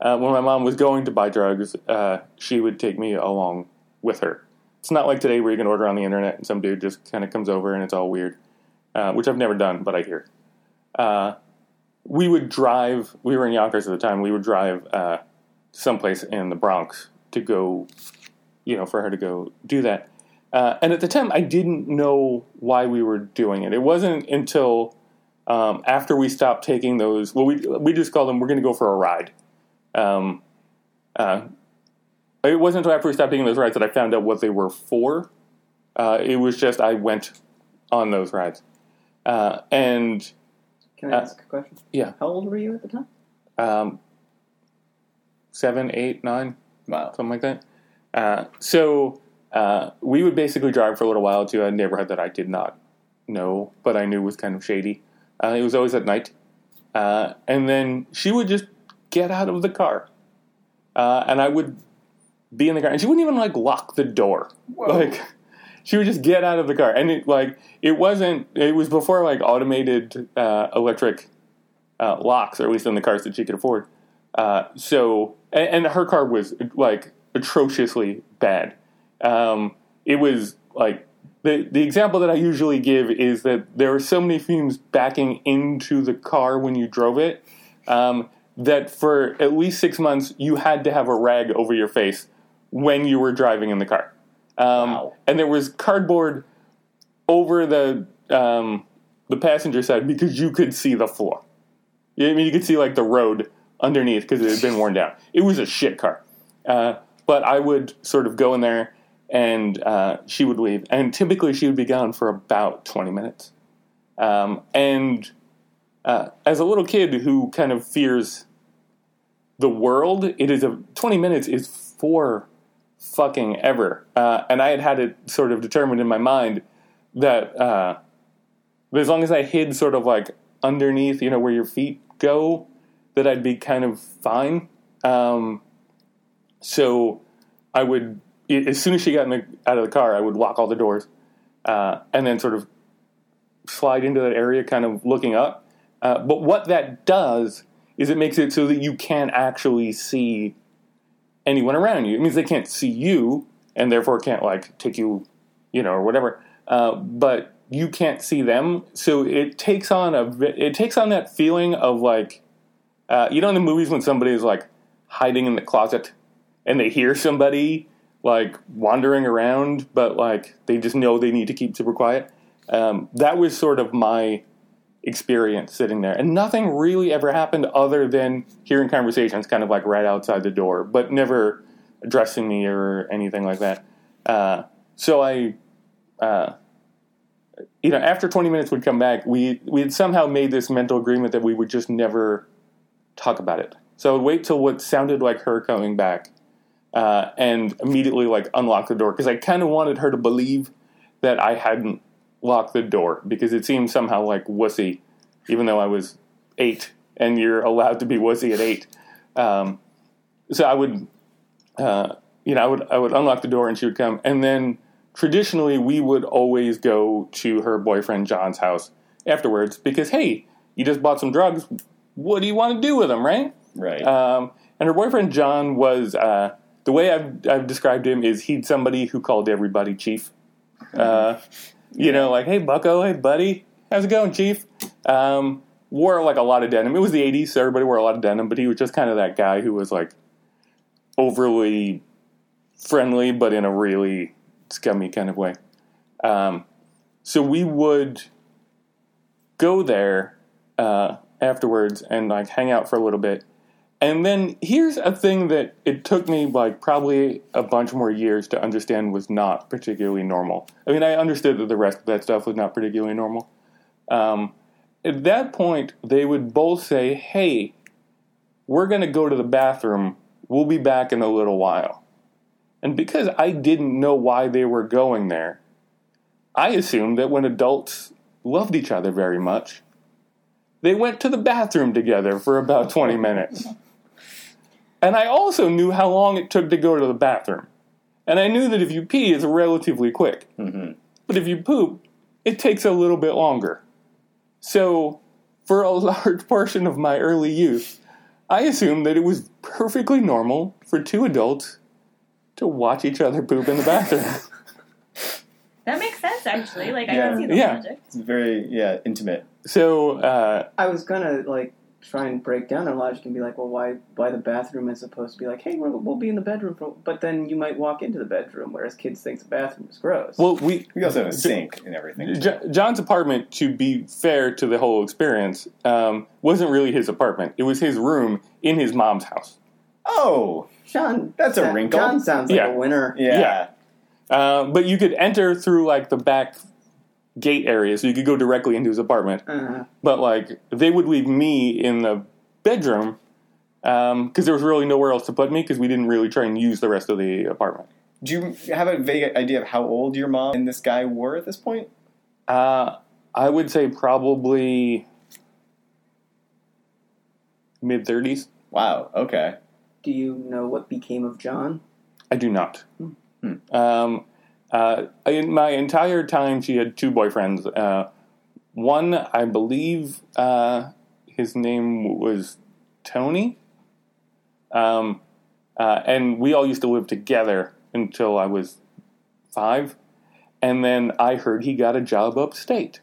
uh, when my mom was going to buy drugs, uh, she would take me along with her. It's not like today where you can order on the internet and some dude just kind of comes over and it's all weird, uh, which I've never done, but I hear. Uh, we would drive. We were in Yonkers at the time. We would drive uh, someplace in the Bronx to go, you know, for her to go do that. Uh, and at the time, I didn't know why we were doing it. It wasn't until um, after we stopped taking those. Well, we we just called them. We're going to go for a ride. Um, uh, it wasn't until after we stopped taking those rides that I found out what they were for. Uh, it was just I went on those rides, uh, and Can I Uh, ask a question? yeah. How old were you at the time? um, seven, eight, nine, Wow. something like that. Uh, so uh, we would basically drive for a little while to a neighborhood that I did not know, but I knew was kind of shady. Uh, it was always at night, uh, and then she would just get out of the car, uh, and I would be in the car, and she wouldn't even like lock the door. Like she would just get out of the car, and it like it wasn't. It was before like automated uh, electric uh, locks, or at least in the cars that she could afford. Uh, so, and, and her car was like atrociously bad. Um, it was like the the example that I usually give is that there were so many fumes backing into the car when you drove it um, that for at least six months you had to have a rag over your face when you were driving in the car. Um, Wow. And there was cardboard over the um, the passenger side because you could see the floor. I mean, you could see like the road underneath because it had been worn down. It was a shit car. Uh, but I would sort of go in there and uh, she would leave. And typically she would be gone for about 20 minutes. Um, and uh, as a little kid who kind of fears the world, it is a 20 minutes is for fucking ever. Uh, and I had had it sort of determined in my mind that uh, as long as I hid sort of like underneath, you know, where your feet go, that I'd be kind of fine. Um, so I would, as soon as she got the, out of the car, I would lock all the doors uh, and then sort of slide into that area, kind of looking up. Uh, but what that does is it makes it so that you can't actually see anyone around you. It means they can't see you and therefore can't like take you, you know, or whatever. Uh, but you can't see them, so it takes on a it takes on that feeling of like, uh, you know, in the movies when somebody is like hiding in the closet and they hear somebody like wandering around, but like they just know they need to keep super quiet. Um, that was sort of my experience sitting there, and nothing really ever happened other than hearing conversations, kind of like right outside the door, but never addressing me or anything like that. Uh, so I, uh, you know, after 20 minutes would come back, we we had somehow made this mental agreement that we would just never talk about it. So I would wait till what sounded like her coming back, uh, and immediately like unlock the door because I kind of wanted her to believe that I hadn't locked the door because it seemed somehow like wussy, even though I was eight and you're allowed to be wussy at eight. Um, so I would, uh, you know, I would I would unlock the door and she would come, and then traditionally we would always go to her boyfriend John's house afterwards because hey, you just bought some drugs. What do you want to do with them, right? Right. Um, and her boyfriend John was uh, the way I've, I've described him is he'd somebody who called everybody chief. Uh, you know, like hey Bucko, hey buddy, how's it going, chief? Um, wore like a lot of denim. It was the '80s, so everybody wore a lot of denim, but he was just kind of that guy who was like overly friendly, but in a really scummy kind of way. Um, so we would go there uh, afterwards and like hang out for a little bit. And then here's a thing that it took me like probably a bunch more years to understand was not particularly normal. I mean, I understood that the rest of that stuff was not particularly normal. Um, at that point, they would both say, Hey, we're going to go to the bathroom. We'll be back in a little while. And because I didn't know why they were going there, I assumed that when adults loved each other very much, they went to the bathroom together for about 20 minutes. And I also knew how long it took to go to the bathroom. And I knew that if you pee, it's relatively quick. Mhm. But if you poop, it takes a little bit longer. So, for a large portion of my early youth, I assumed that it was perfectly normal for two adults to watch each other poop in the bathroom. That makes sense, actually. Like, I can see the Yeah. logic. It's very yeah intimate. so, uh, I was gonna like try and break down their logic and be like, well, why why the bathroom as opposed to be like, hey, we'll, we'll be in the bedroom, for, but then you might walk into the bedroom, whereas kids think the bathroom is gross. well, we We also have a sink and everything. Jo- John's apartment, to be fair to the whole experience, um, wasn't really his apartment. It was his room in his mom's house. Oh, John, That's a that- wrinkle. John sounds like Yeah. a winner. yeah. Yeah. Uh, but you could enter through like the back gate area, so you could go directly into his apartment. Uh, But like they would leave me in the bedroom because there was really nowhere else to put me because we didn't really try and use the rest of the apartment. Do you have a vague idea of how old your mom and this guy were at this point? Uh, I would say probably mid thirties. Wow. Okay. do you know what became of John? I do not. Hmm. Um, uh, in my entire time, she had two boyfriends. Uh, one, I believe, uh, his name was Tony. Um, uh, and we all used to live together until I was five. And then I heard he got a job upstate,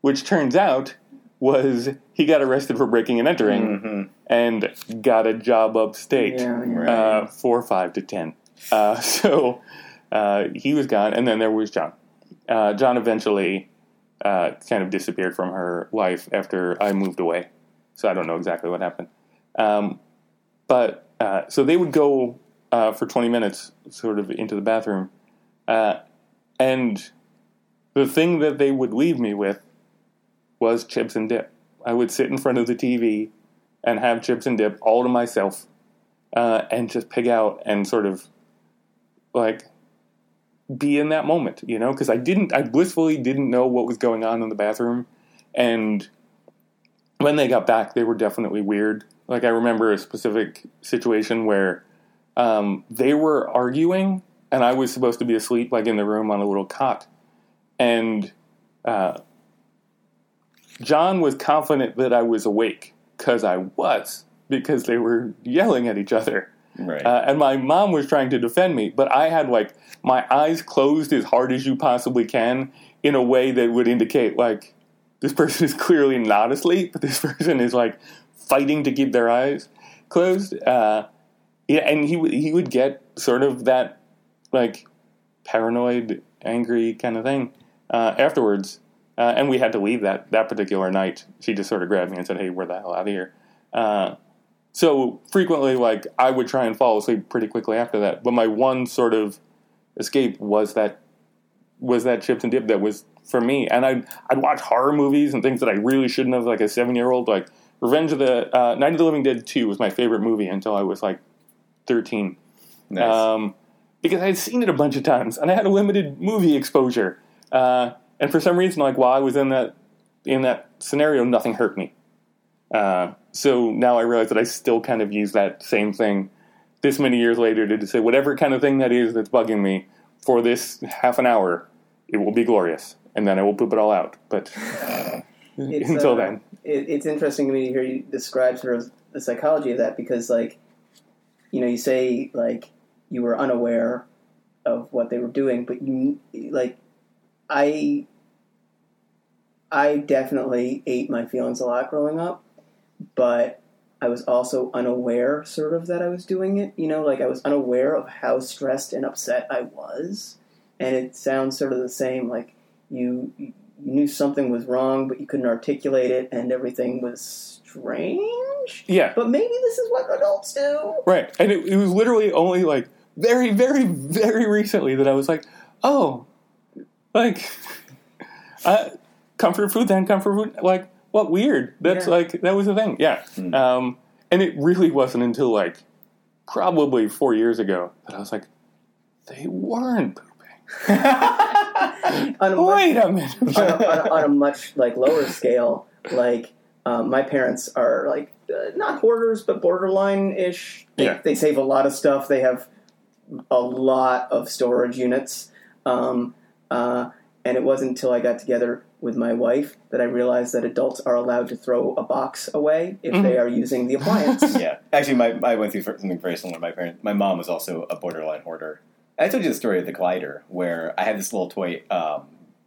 which turns out was he got arrested for breaking and entering hmm and got a job upstate Yeah, yeah. Right. uh, four, five to ten. Uh, so uh, he was gone, and then there was John. Uh, John eventually uh, kind of disappeared from her life after I moved away. So I don't know exactly what happened. Um, but uh, so they would go uh, for 20 minutes, sort of into the bathroom. And the thing that they would leave me with was chips and dip. I would sit in front of the TV and have chips and dip all to myself and just pig out and sort of like be in that moment, you know, because I didn't, I blissfully didn't know what was going on in the bathroom. And when they got back, they were definitely weird. Like, I remember a specific situation where um, they were arguing, and I was supposed to be asleep, like in the room on a little cot. And uh, John was confident that I was awake because I was, because they were yelling at each other. Right. Uh, and my mom was trying to defend me, but I had like my eyes closed as hard as you possibly can in a way that would indicate like this person is clearly not asleep, but this person is like fighting to keep their eyes closed. Uh, yeah, and he he would get sort of that like paranoid, angry kind of thing uh, afterwards. Uh, and we had to leave that that particular night. She just sort of grabbed me and said, "Hey, we're the hell out of here." Uh, so frequently, like I would try and fall asleep pretty quickly after that. But my one sort of escape was that was that chips and dip that was for me. And I'd I'd watch horror movies and things that I really shouldn't have. Like a seven year old, like Revenge of the uh, Night of the Living Dead Two was my favorite movie until I was like thirteen. Nice. Um, because I had seen it a bunch of times and I had a limited movie exposure. Uh, and for some reason, like while I was in that in that scenario, nothing hurt me. Uh, so now I realize that I still kind of use that same thing this many years later to say whatever kind of thing that is that's bugging me for this half an hour, it will be glorious, and then I will poop it all out. But until uh, then, it, it's interesting to me to hear you describe sort of the psychology of that because, like, you know, you say like you were unaware of what they were doing, but you like, I, I definitely ate my feelings a lot growing up, but I was also unaware, sort of, that I was doing it. You know, like I was unaware of how stressed and upset I was, and it sounds sort of the same. Like you, you knew something was wrong, but you couldn't articulate it, and everything was strange. yeah, But maybe this is what adults do. right. And it, it was literally only like very, very, very recently that I was like, oh, like, uh, comfort food, then comfort food. Like, what weird? That's Yeah. like that was a thing. Yeah. Hmm. Um, and it really wasn't until like probably four years ago that I was like, they weren't pooping. On a much, Wait a minute. on a, on a, on a much like lower scale, like um, my parents are like uh, not hoarders, but borderline ish. They, Yeah. they save a lot of stuff. They have a lot of storage units. Um, uh, and it wasn't until I got together with my wife that I realized that adults are allowed to throw a box away if they are using the appliance. yeah, actually, my I went through something very similar. My parents, my mom was also a borderline hoarder. I told you the story of the glider, where I had this little toy um,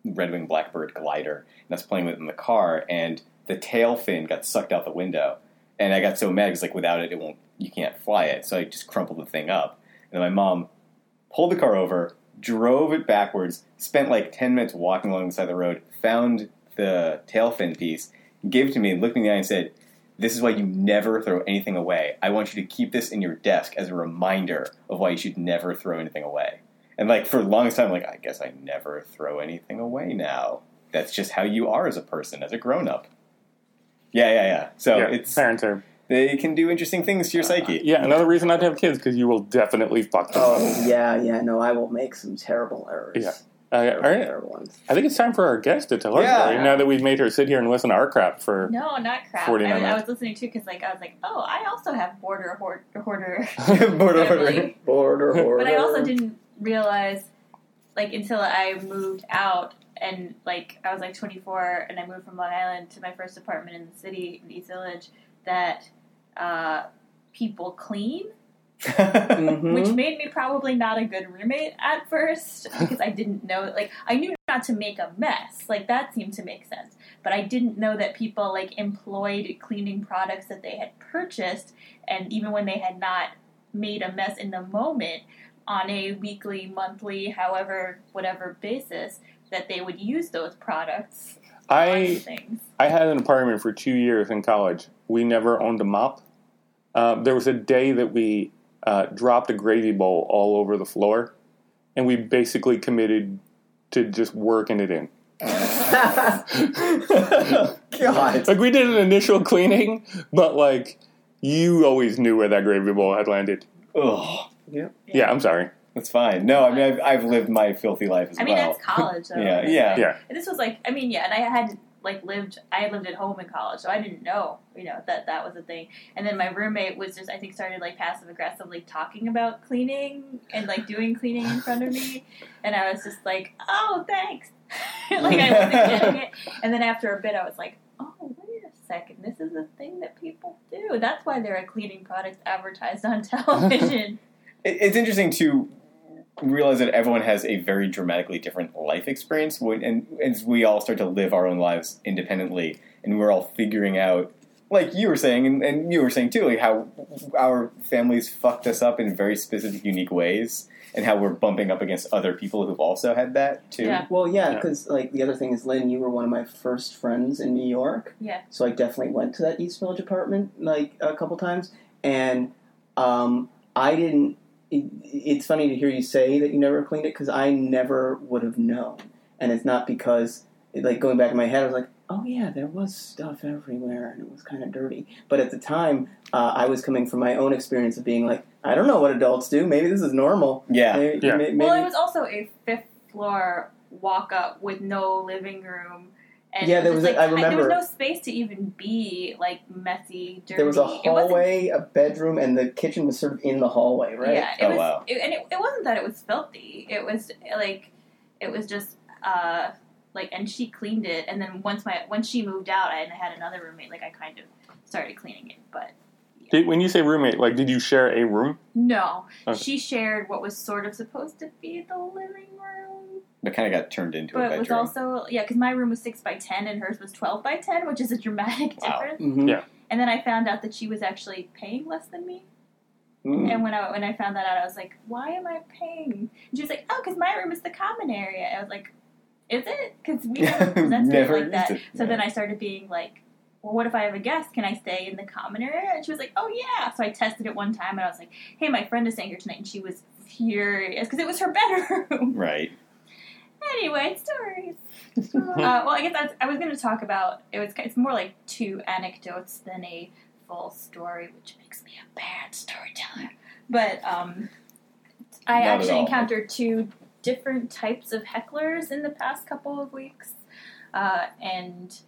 Red Wing Blackbird glider, and I was playing with it in the car, and the tail fin got sucked out the window, and I got so mad because like without it, it won't, you can't fly it. So I just crumpled the thing up, and then my mom pulled the car over, drove it backwards, spent like ten minutes walking along the side of the road, found the tail fin piece, gave it to me, and looked me in the eye and said, this is why you never throw anything away. I want you to keep this in your desk as a reminder of why you should never throw anything away. And like for the longest time, like I guess I never throw anything away now. That's just how you are as a person, as a grown up. Yeah, yeah, yeah. So yeah, it's parents are. they can do interesting things to your uh, psyche. Yeah, another reason not to have kids because you will definitely fuck them. oh yeah, yeah. No, I will make some terrible errors. Yeah. Uh, Terrible, all right. terrible ones. I think it's time for our guest to tell her Yeah. story. Now that we've made her sit here and listen to our crap for No, not crap. 49 I, I was listening too because like I was like, oh, I also have border hoard, hoarder Border hoarder. Border, border. But I also didn't realize, like, until I moved out and, like, I was like 24 and I moved from Long Island to my first apartment in the city, in East Village, that uh, people clean, Mhm. which made me probably not a good roommate at first because I didn't know, like, I knew not to make a mess. Like, that seemed to make sense. But I didn't know that people, like, employed cleaning products that they had purchased, and even when they had not made a mess in the moment, on a weekly, monthly, however, whatever basis, that they would use those products I. I had an apartment for two years in college. We never owned a mop. Uh, there was a day that we uh, dropped a gravy bowl all over the floor, and we basically committed to just working it in. God. Like we did an initial cleaning, but like you always knew where that gravy bowl had landed. Ugh. Yeah, Yeah, I'm sorry. That's fine. No, I mean I've, I've lived my filthy life as I mean, well. that's college, though. Yeah, That's yeah. Yeah. And this was like, I mean, yeah, and I had like lived, I lived at home in college, so I didn't know, you know, that that was a thing. And then my roommate was just, I think, started like passive aggressively talking about cleaning and like doing cleaning in front of me, and I was just like, oh, thanks, like I wasn't getting it. And then after a bit, I was like, oh, wait a second, this is a thing that people do. That's why there are cleaning products advertised on television. It- it's interesting to realize that everyone has a very dramatically different life experience when, and as we all start to live our own lives independently and we're all figuring out like you were saying and, and you were saying too like how our families fucked us up in very specific unique ways and how we're bumping up against other people who've also had that too Yeah. Well, yeah, Yeah. because like the other thing is, Lynn, you were one of my first friends in New York. Yeah. So I definitely went to that East Village apartment like a couple times, and um, I didn't it, it's funny to hear you say that you never cleaned it because I never would have known, and it's not because like going back in my head, I was like, oh yeah, there was stuff everywhere and it was kind of dirty. But at the time, uh, I was coming from my own experience of being like, I don't know what adults do. Maybe this is normal. Yeah. Maybe, Yeah. may- Well, it was also a fifth floor walk up with no living room. And Yeah, there was was just a- I like, There was no space to even be like messy, dirty. there was a hallway, a bedroom, and the kitchen was sort of in the hallway, right? Yeah, it Oh, was, wow. it- and it, it wasn't that it was filthy. It was like it was just uh like, and she cleaned it. And then once my once she moved out, and I had another roommate, like I kind of started cleaning it. But Did, when you say roommate, like, did you share a room? no, Okay. she shared what was sort of supposed to be the living room, But kind of got turned into a but it was also yeah, because my room was six by ten and hers was twelve by ten, which is a dramatic Wow. difference. Mhm. Yeah. And then I found out that she was actually paying less than me. Mm. And when I when I found that out, I was like, "Why am I paying?" And she was like, "Oh, because my room is the common area." I was like, "Is it?" Because we never presented it like that. used it, So yeah. then I started being like, "Well, what if I have a guest? Can I stay in the common area?" And she was like, "Oh yeah." So I tested it one time, and I was like, "Hey, my friend is staying here tonight," and she was furious because it was her bedroom. Right. Anyway, stories. uh, well, I guess that's, I was going to talk about it was it's more like two anecdotes than a full story, which makes me a bad storyteller. But um, I Not actually all. encountered two different types of hecklers in the past couple of weeks, uh, and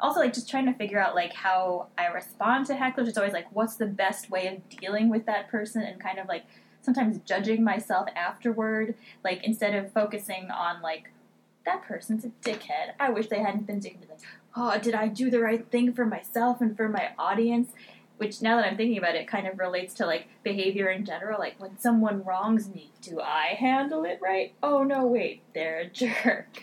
also like just trying to figure out like how I respond to hecklers. It's always like what's the best way of dealing with that person, and kind of like sometimes judging myself afterward like instead of focusing on like that person's a dickhead. I wish they hadn't been dickhead like oh did i do the right thing for myself and for my audience? Which now that i'm thinking about it kind of relates to like behavior in general. Like when someone wrongs me do i handle it right? Oh no wait. They're a jerk.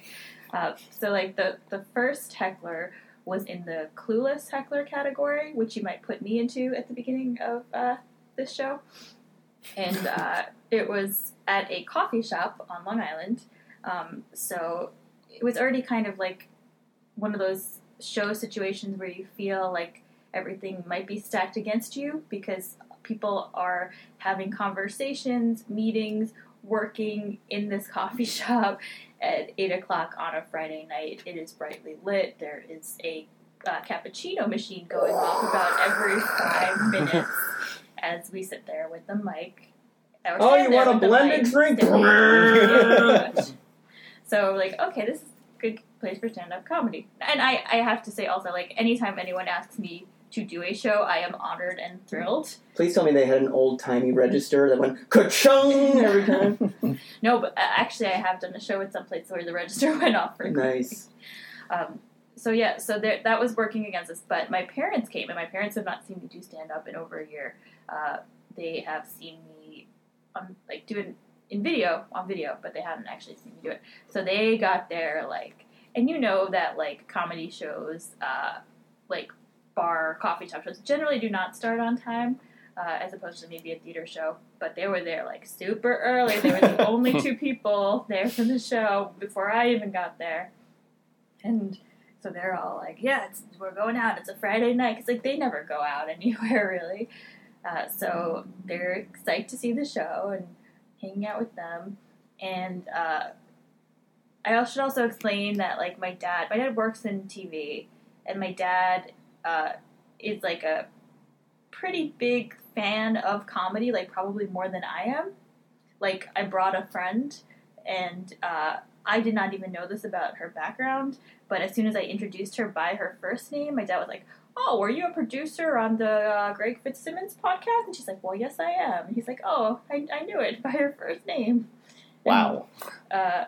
Uh, so like the the first heckler was in the clueless heckler category which you might put me into at the beginning of uh, this show and uh, it was at a coffee shop on Long Island. Um, so it was already kind of like one of those show situations where you feel like everything might be stacked against you because people are having conversations, meetings, working in this coffee shop at 8 o'clock on a Friday night. It is brightly lit. There is a uh, cappuccino machine going off about every five minutes as we sit there with the mic. Oh, you want a blended drink? so like, okay, this is a good place for stand-up comedy. And I, I have to say also, like, anytime anyone asks me to do a show, I am honored and thrilled. Please tell me they had an old timey register that went ka-chung every time. No, but uh, actually, I have done a show at some place where the register went off for nice. Um, so yeah, so there, that was working against us. But my parents came, and my parents have not seen me do stand up in over a year. Uh, they have seen me on like do it in video on video, but they haven't actually seen me do it. So they got there like, and you know that like comedy shows, uh, like bar coffee shop shows, generally do not start on time. Uh, as opposed to maybe a theater show, but they were there like super early. They were the only two people there for the show before I even got there. And so they're all like, "Yeah, it's, we're going out. It's a Friday night." Because like they never go out anywhere really. Uh, so they're psyched to see the show and hanging out with them. And uh, I should also explain that like my dad, my dad works in TV, and my dad uh, is like a pretty big fan of comedy, like probably more than I am. Like I brought a friend, and uh, I did not even know this about her background. But as soon as I introduced her by her first name, my dad was like, "Oh, were you a producer on the uh, Greg Fitzsimmons podcast?" And she's like, "Well, yes, I am." And he's like, "Oh, I, I knew it by her first name." Wow. And, uh,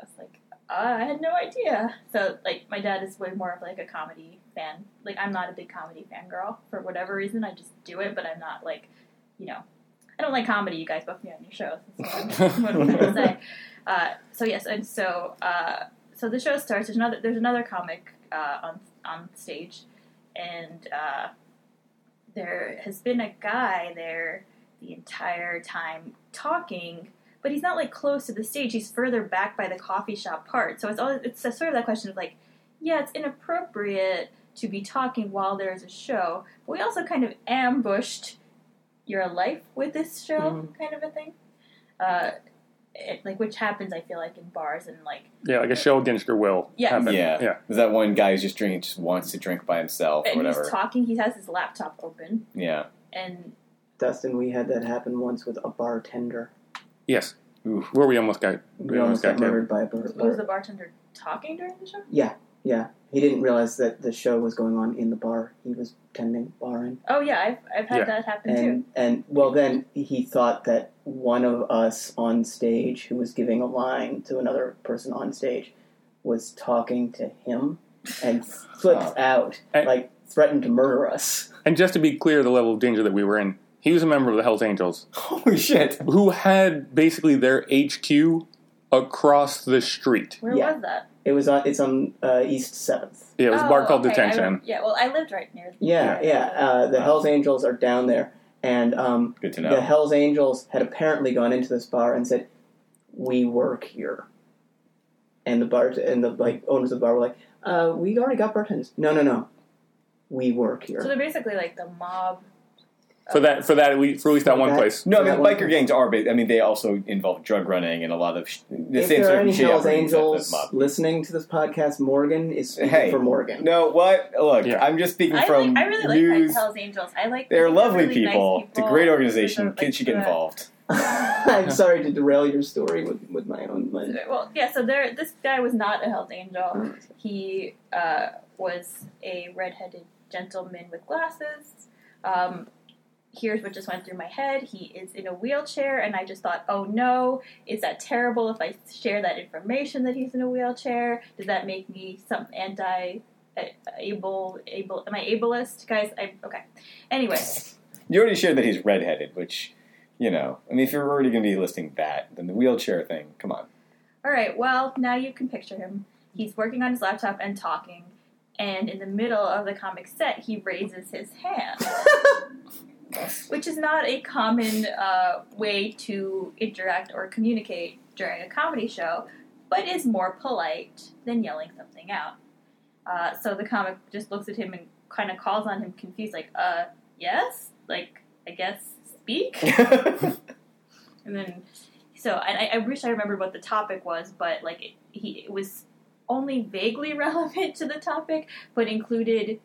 I was like, I had no idea. So, like, my dad is way more of like a comedy fan. Like, I'm not a big comedy fan girl for whatever reason. I just do it, but I'm not like, you know, I don't like comedy. You guys both me on your shows. That's what I'm, I'm gonna say. Uh, so yes, and so uh, so the show starts. There's another there's another comic uh, on on stage, and uh, there has been a guy there the entire time talking, but he's not like close to the stage. He's further back by the coffee shop part. So it's always it's a, sort of that question of like, yeah, it's inappropriate to be talking while there's a show, but we also kind of ambushed your life with this show, Mhm. kind of a thing. uh, it, like which happens. I feel like in bars and like Yeah, like a show against your will. Yes. happened. Yeah. Yeah. There's that one guy who's just drinking, just wants to drink by himself or whatever. he's talking. He has his laptop open yeah. and Dustin, we had that happen once with a bartender. Yes. Ooh. Where we almost got. We almost got killed. murdered by a bar. was the bartender talking during the show? Yeah, yeah. He didn't realize that the show was going on in the bar. He was tending barring. Oh yeah, I've I've had Yeah. that happen too. And and well then he thought that one of us on stage who was giving a line to another person on stage was talking to him and flipped out, And- like threatened to murder us. And just to be clear, the level of danger that we were in, he was a member of the Hells Angels Holy shit. who had basically their HQ across the street. Where Yeah. was that? It was on. It's on uh, East Seventh. Yeah, it was a bar Oh, called okay, I Detention. remember- yeah, well, I lived right near. The Yeah, yeah. Uh, the Hell's Angels are down there, and um, Good to know. the. Hell's Angels had apparently gone into this bar and said, "We work here," and the bar and the like owners of the bar were like, uh, "We already got bartenders." No, no, no. We work here. So they're basically like the mob. For that, for that, we for at least that one That- place. No, I So mean that one- biker gangs are. Ba- I mean, they also involve drug running and a lot of sh- the if same there sort are of any shit Hell's Angels listening to this podcast, Morgan is speaking Hey, for Morgan. No, what? Look, Yeah. I'm just speaking I from like. I really news. like Hell's Angels. I like. They're I think lovely really nice people. It's a great organization. sort of, Kids like, should get involved. I'm sorry to derail your story with, with my own. My, Well, yeah. So there, this guy was not a Hell's Angel. He uh, was a redheaded gentleman with glasses. Um, here's what just went through my head. He is in a wheelchair, and I just thought, oh no, is that terrible if I share that information that he's in a wheelchair? Does that make me some anti able able? Am I ableist, guys? I okay. Anyway, You already shared that he's redheaded, which, you know, I mean, if you're already going to be listing that, then the wheelchair thing, come on. All right, well, now you can picture him. He's working on his laptop and talking, and in the middle of the comic set, he raises his hand, which is not a common uh, way to interact or communicate during a comedy show, but is more polite than yelling something out. Uh, so the comic just looks at him and kind of calls on him, confused, like, uh, yes? Like, I guess speak? And then, so and I, I wish I remembered what the topic was, but like it, he it was only vaguely relevant to the topic, but included.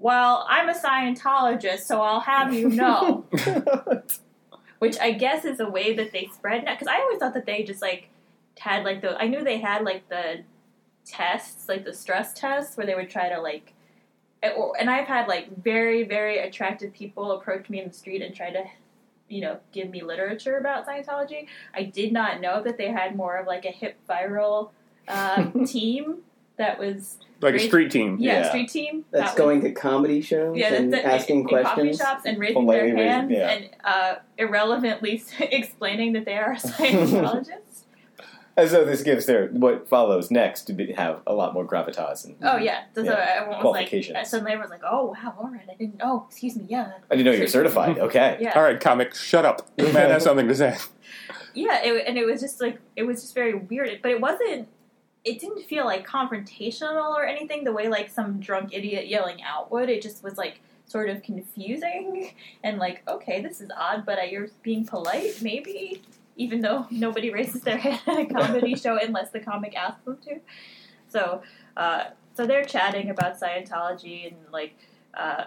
Well, I'm a Scientologist, so I'll have you know, which I guess is a way that they spread now. Because I always thought that they just like had like the I knew they had like the tests, like the stress tests, where they would try to like. and- or- And I've had like very, very attractive people approach me in the street and try to you know, give me literature about Scientology. I did not know that they had more of like a hip viral uh, team that was Like a street team. yeah, Yeah. street team That's that was- going to comedy shows yeah, and that's, that's, asking in, questions. in coffee shops and raising Politely their hands yeah. and uh, irrelevantly explaining that they are Scientologists. As though this gives their what follows next to be, have a lot more gravitas. And, oh yeah, so, so Yeah. everyone was like, Qualifications. suddenly everyone's like, oh wow, all right, I didn't. Oh, excuse me, yeah, I didn't know you're certified. Okay. yeah. All right, comic, shut up. The man has something to say. Yeah, it, and it was just like it was just very weird, but it wasn't. It didn't feel like confrontational or anything the way like some drunk idiot yelling out would. It just was like sort of confusing and like okay, this is odd, but uh, you're being polite, maybe, even though nobody raises their hand at a comedy show unless the comic asks them to. So, uh, so they're chatting about Scientology and like. Uh,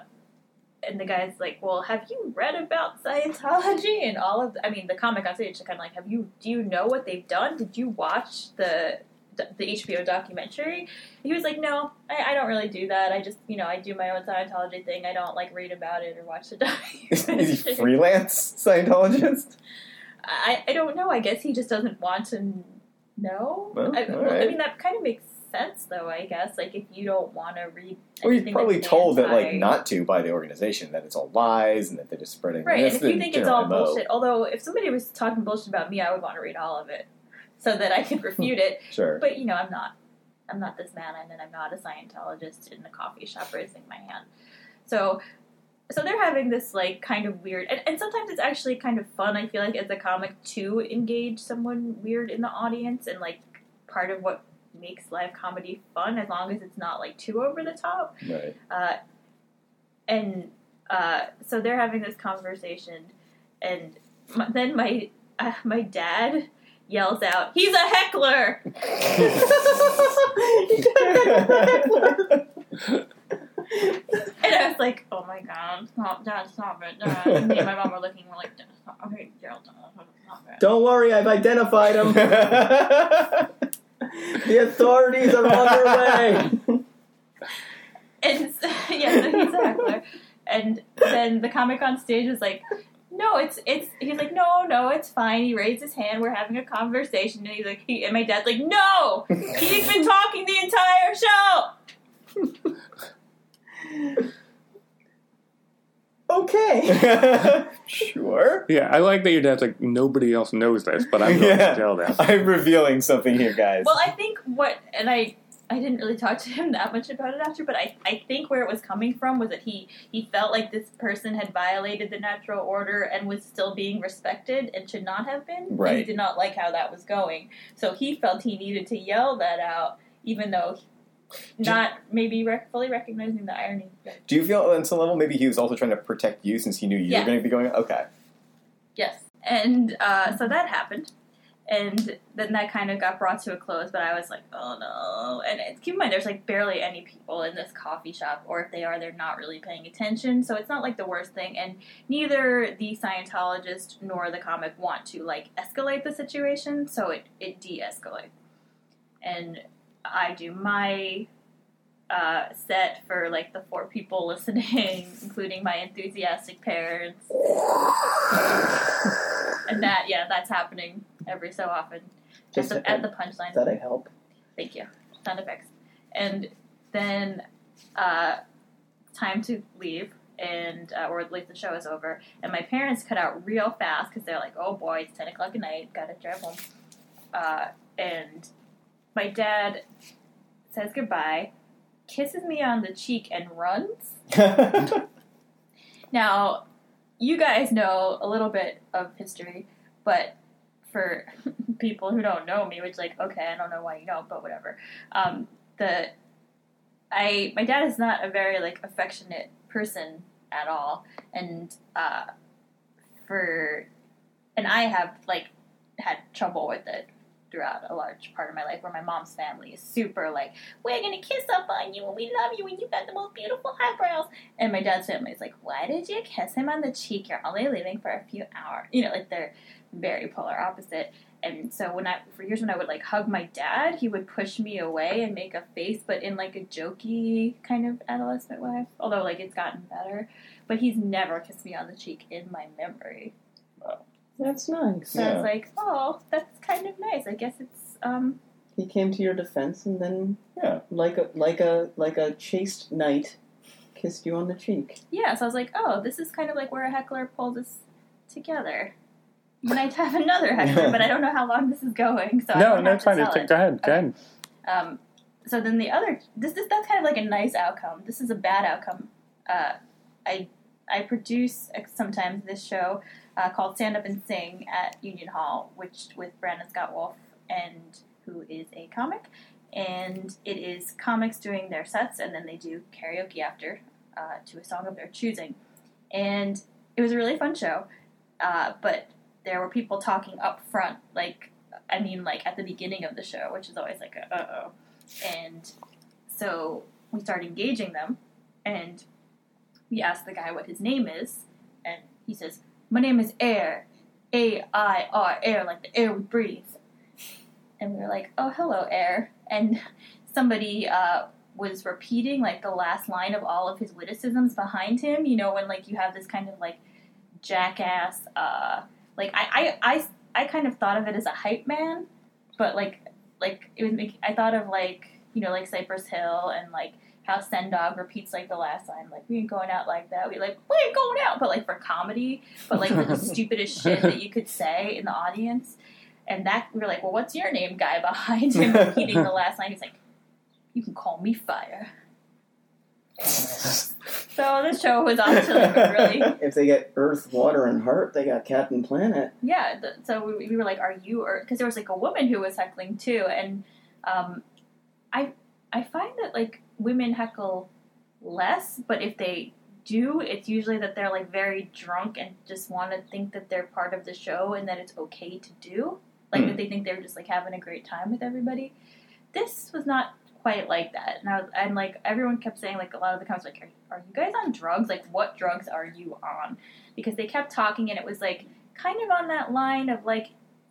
and the guy's like, "Well, have you read about Scientology and all of? The, I mean, the comic on stage kind of like, have you? Do you know what they've done? Did you watch the the HBO documentary?" He was like, "No, I, I don't really do that. I just, you know, I do my own Scientology thing. I don't like read about it or watch the Is he documentary. freelance Scientologist? I, I don't know. I guess he just doesn't want to know. Well, I, well, I mean, that kind of makes sense, though. I guess, like, if you don't want to read, Well, he's probably told that like not to by the organization that it's all lies and that they're just spreading. Right, and if you think it's all bullshit, although if somebody was talking bullshit about me, I would want to read all of it so that I could refute it. Sure. But you know, I'm not. I'm not this man, and then I'm not a Scientologist in a coffee shop raising my hand. So, so they're having this like kind of weird, and, and sometimes it's actually kind of fun. I feel like as a comic to engage someone weird in the audience, and like part of what makes live comedy fun, as long as it's not like too over the top. Right. Uh, and uh, so they're having this conversation, and my, then my uh, my dad yells out, "He's a heckler!" And I was like, "Oh my god, stop, Dad, stop it!" Dad. And me and my mom were looking, we're like, "Dad, stop. "Okay, Gerald, stop it." Don't worry, I've identified him. the authorities are on their way. And so, yeah, so he's a heckler. And then the comic on stage is like, no, it's it's. He's like, no, no, it's fine. He raised his hand. We're having a conversation, and he's like, he, and my dad's like, no, he's been talking the entire show. okay. sure. Yeah, I like that your dad's like nobody else knows this, but I'm going Yeah. to tell them. I'm revealing something here, guys. Well, I think what, and I. I didn't really talk to him that much about it after, but I, I think where it was coming from was that he, he felt like this person had violated the natural order and was still being respected and should not have been. And he did not like how that was going. So he felt he needed to yell that out, even though not maybe rec- fully recognizing the irony. Do you feel on some level maybe he was also trying to protect you since he knew you Yeah. were going to be going? Okay. Yes. And uh, so that happened. And then that kind of got brought to a close, but I was like, oh no. And it, keep in mind, there's like barely any people in this coffee shop, or if they are, they're not really paying attention. So it's not like the worst thing. And neither the Scientologist nor the comic want to like escalate the situation, so it, it de escalates. And I do my uh, set for like the four people listening, including my enthusiastic parents and that yeah, that's happening every so often. Just at the, at the punchline. that help. Thank you. Sound effects. And then uh, time to leave, and uh, or at least the show is over. And my parents cut out real fast because they're like, "Oh boy, it's ten o'clock at night. Gotta drive home." Uh, and my dad says goodbye, kisses me on the cheek, and runs. Now, you guys know a little bit of history, but for people who don't know me, which like, okay, I don't know why you know, but whatever. Um, the I my dad is not a very like affectionate person at all, and uh, for and I have like had trouble with it throughout a large part of my life where my mom's family is super like we're gonna kiss up on you and we love you and you've got the most beautiful eyebrows and my dad's family is like, why did you kiss him on the cheek? You're only leaving for a few hours. You know, like they're very polar opposite. And so when I, for years when I would like hug my dad, he would push me away and make a face, but in like a jokey kind of adolescent way. Although like it's gotten better, but he's never kissed me on the cheek in my memory. Wow. That's nice. So I was like, oh, that's kind of nice. I guess it's um He came to your defense and then, Yeah. like a like a like a chaste knight, kissed you on the cheek. yeah. So I was like, oh, this is kind of like where a heckler pulls us together. Might have another heckler, but I don't know how long this is going. So I no, no, it's to fine. Go ahead. Go ahead. Um, so then the other this, this that's kind of like a nice outcome. This is a bad outcome. Uh, I I produce sometimes this show uh, called Stand Up and Sing at Union Hall, which with Brandon Scott Wolf and who is a comic, and it is comics doing their sets and then they do karaoke after uh, to a song of their choosing, and it was a really fun show, uh, but there were people talking up front like I mean, like at the beginning of the show, which is always like, uh oh. And so we start engaging them, and we ask the guy what his name is, and he says, My name is Air. A I R, air, like the air we breathe. And we were like, Oh, hello, Air. And somebody uh, was repeating like the last line of all of his witticisms behind him, you know, when like you have this kind of like jackass, uh, like I, I, I I kind of thought of it as a hype man, but like like it was make, I thought of like you know like Cypress Hill and like how Sen Dog repeats like the last line like we ain't going out like that. We like we ain't going out but like for comedy but like the stupidest shit that you could say in the audience. And that we were like well what's your name guy behind him repeating the last line? He's like you can call me fire so this show was off to like really If they get Earth, Water, and Heart, they got Captain Planet. Yeah, th- so we, we were like, "Are you?" Or because there was like a woman who was heckling too, and um, I I find that like women heckle less, but if they do, it's usually that they're like very drunk and just want to think that they're part of the show and that it's okay to do. Like Hmm. that they think they're just like having a great time with everybody. This was not quite like that. And I was, and like everyone kept saying like a lot of the comments like, are, are you guys on drugs? Like what drugs are you on? Because they kept talking and it was like kind of on that line of like,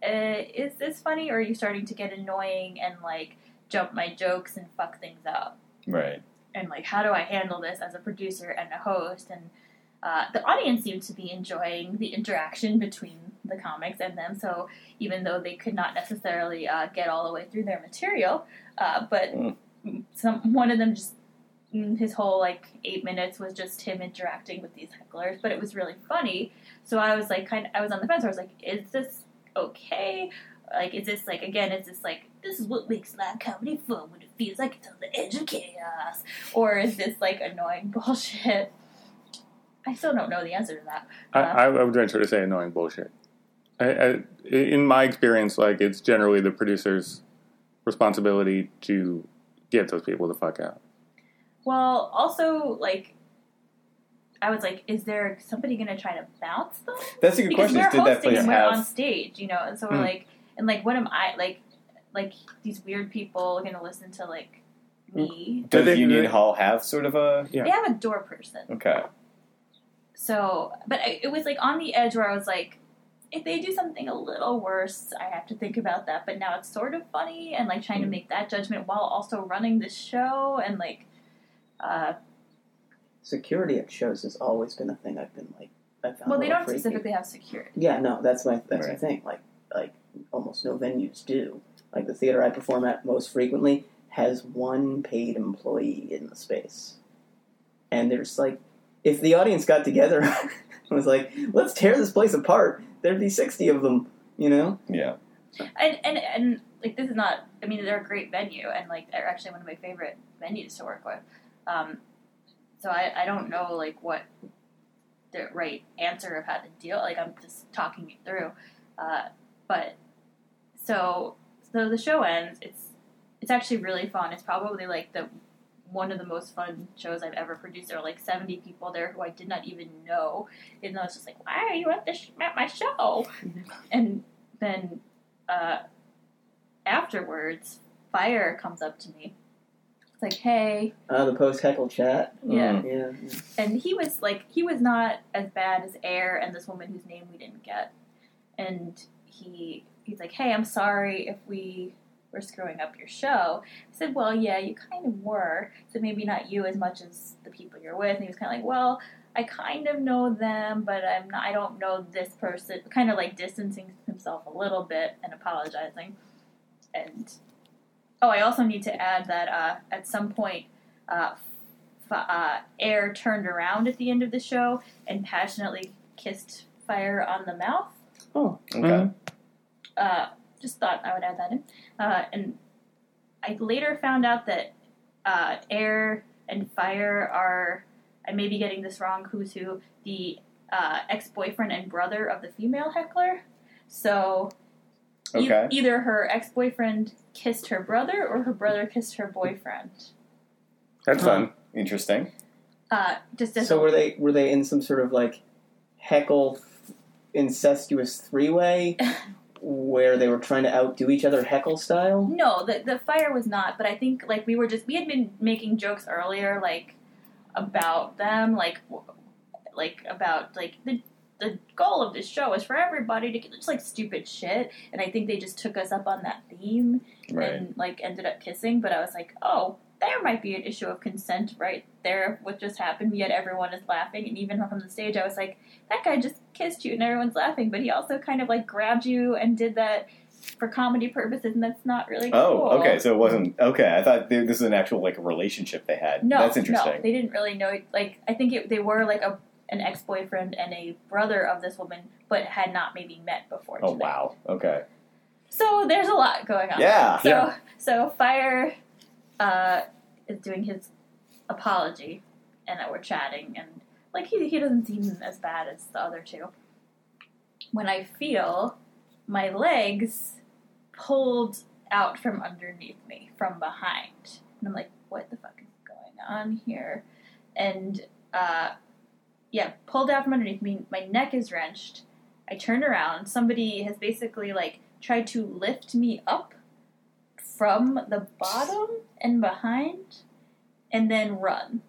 uh, is this funny or are you starting to get annoying and like jump my jokes and fuck things up? Right. and like how do I handle this as a producer and a host and uh, the audience seemed to be enjoying the interaction between the comics and them so even though they could not necessarily uh, get all the way through their material uh, but Mm. some one of them just his whole like eight minutes was just him interacting with these hecklers but it was really funny. So I was like kind of I was on the fence. I was like is this okay? Like is this like again is this like this is what makes live comedy fun when it feels like it's on the edge of chaos? Or is this like annoying bullshit? I still don't know the answer to that. I, Uh, I would venture to say annoying bullshit. I, I, in my experience, like it's generally the producer's responsibility to get those people the fuck out. well also like i was like is there somebody gonna try to bounce them That's a good because question. we're Did that hosting place and we're on stage you know and so we're Hmm. like and like what am i like like these weird people gonna listen to like me Does They- Union Hall have sort of a? Yeah. they have a door person Okay. So, but I, it was like on the edge where I was like, if they do something a little worse, I have to think about that. But now it's sort of funny and like trying to make that judgment while also running the show and like, uh, Security at shows has always been a thing I've been like. I found well, they don't freaky. specifically have security. Yeah, no, that's my that's Right. the thing. Like like almost no venues do. Like the theater I perform at most frequently has one paid employee in the space, and there's like if the audience got together and was like, let's tear this place apart, there'd be sixty of them. You know. Yeah. And and and like this is not. I mean, they're a great venue and like they're actually one of my favorite venues to work with. Um, so I I don't know like what the right answer of how to deal. Like I'm just talking it through. Uh, but so so the show ends. It's it's actually really fun. It's probably like the one of the most fun shows I've ever produced. There are like 70 people there who I did not even know. Even though it's just like, why are you at this at my show? And then uh, afterwards, Fire comes up to me. It's like, hey, Uh, the post heckle chat. yeah. Mm. Yeah. And he was like, he was not as bad as Air and this woman whose name we didn't get. And he he's like, hey, I'm sorry if we were screwing up your show. I said, well, yeah, you kind of were. So maybe not you as much as the people you're with. And he was kind of like, well, I kind of know them, but I'm not, I don't know this person. Kind of like distancing himself a little bit and apologizing. And oh, I also need to add that uh, at some point, uh, uh, Air turned around at the end of the show and passionately kissed Fire on the mouth. Oh, Okay. Mhm. Uh, just thought I would add that in. Uh, and I later found out that uh, Air and Fire are, I may be getting this wrong, who's who, the uh, ex boyfriend and brother of the female heckler. So e- either her ex boyfriend kissed her brother or her brother kissed her boyfriend. That's Huh. fun. Interesting. Uh, just as So were they were they in some sort of like heckle incestuous three way where they were trying to outdo each other heckle style? No, the the fire was not. But I think like we were just we had been making jokes earlier, like about them, like like about like the the goal of this show is for everybody to get just like stupid shit. And I think they just took us up on that theme Right. and like ended up kissing. But I was like, oh, there might be an issue of consent right there. What just happened? Yet everyone is laughing, and even from the stage, I was like, that guy just kissed you, and everyone's laughing. But he also kind of like grabbed you and did that for comedy purposes, and that's not really Oh, cool. okay. So it wasn't okay. I thought they, this is an actual like relationship they had. No, That's no, interesting. they didn't really know. Like, I think it, they were like a an ex boyfriend and a brother of this woman, but had not maybe met before. Oh today. wow. Okay. So there's a lot going on. Yeah. So Yeah. so Fire uh, is doing his apology, and that we're chatting, and like he he doesn't seem as bad as the other two. When I feel my legs pulled out from underneath me from behind, and I'm like, what the fuck is going on here? And uh, yeah, pulled out from underneath me. My neck is wrenched. I turn around. Somebody has basically like tried to lift me up from the bottom and behind, and then run.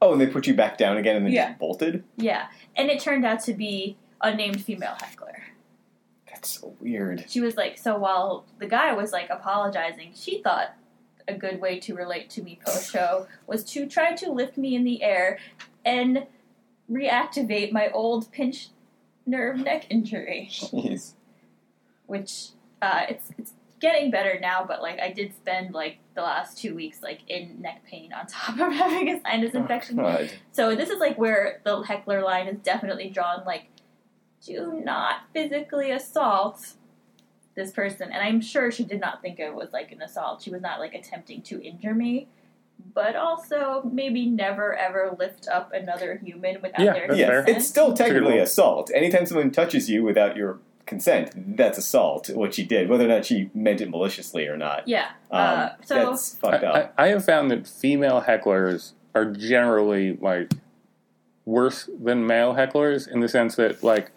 Oh, and they put you back down again and then Yeah. just bolted? Yeah, and it turned out to be a named female heckler. That's so weird. She was like, so while the guy was like apologizing, she thought a good way to relate to me post show was to try to lift me in the air and reactivate my old pinched nerve neck injury, Jeez. which uh, it's it's getting better now, but like I did spend like the last two weeks like in neck pain on top of having a sinus oh, infection. God. So this is like where the heckler line is definitely drawn. Like, do not physically assault this person. And I'm sure she did not think it was like an assault. She was not like attempting to injure me. But also, maybe never ever lift up another human without Yeah, their that's Yeah, consent. it's still technically assault. Anytime someone touches you without your consent, that's assault, what she did, whether or not she meant it maliciously or not. yeah. Um, uh, so that's fucked I, up. I, I have found that female hecklers are generally like worse than male hecklers in the sense that like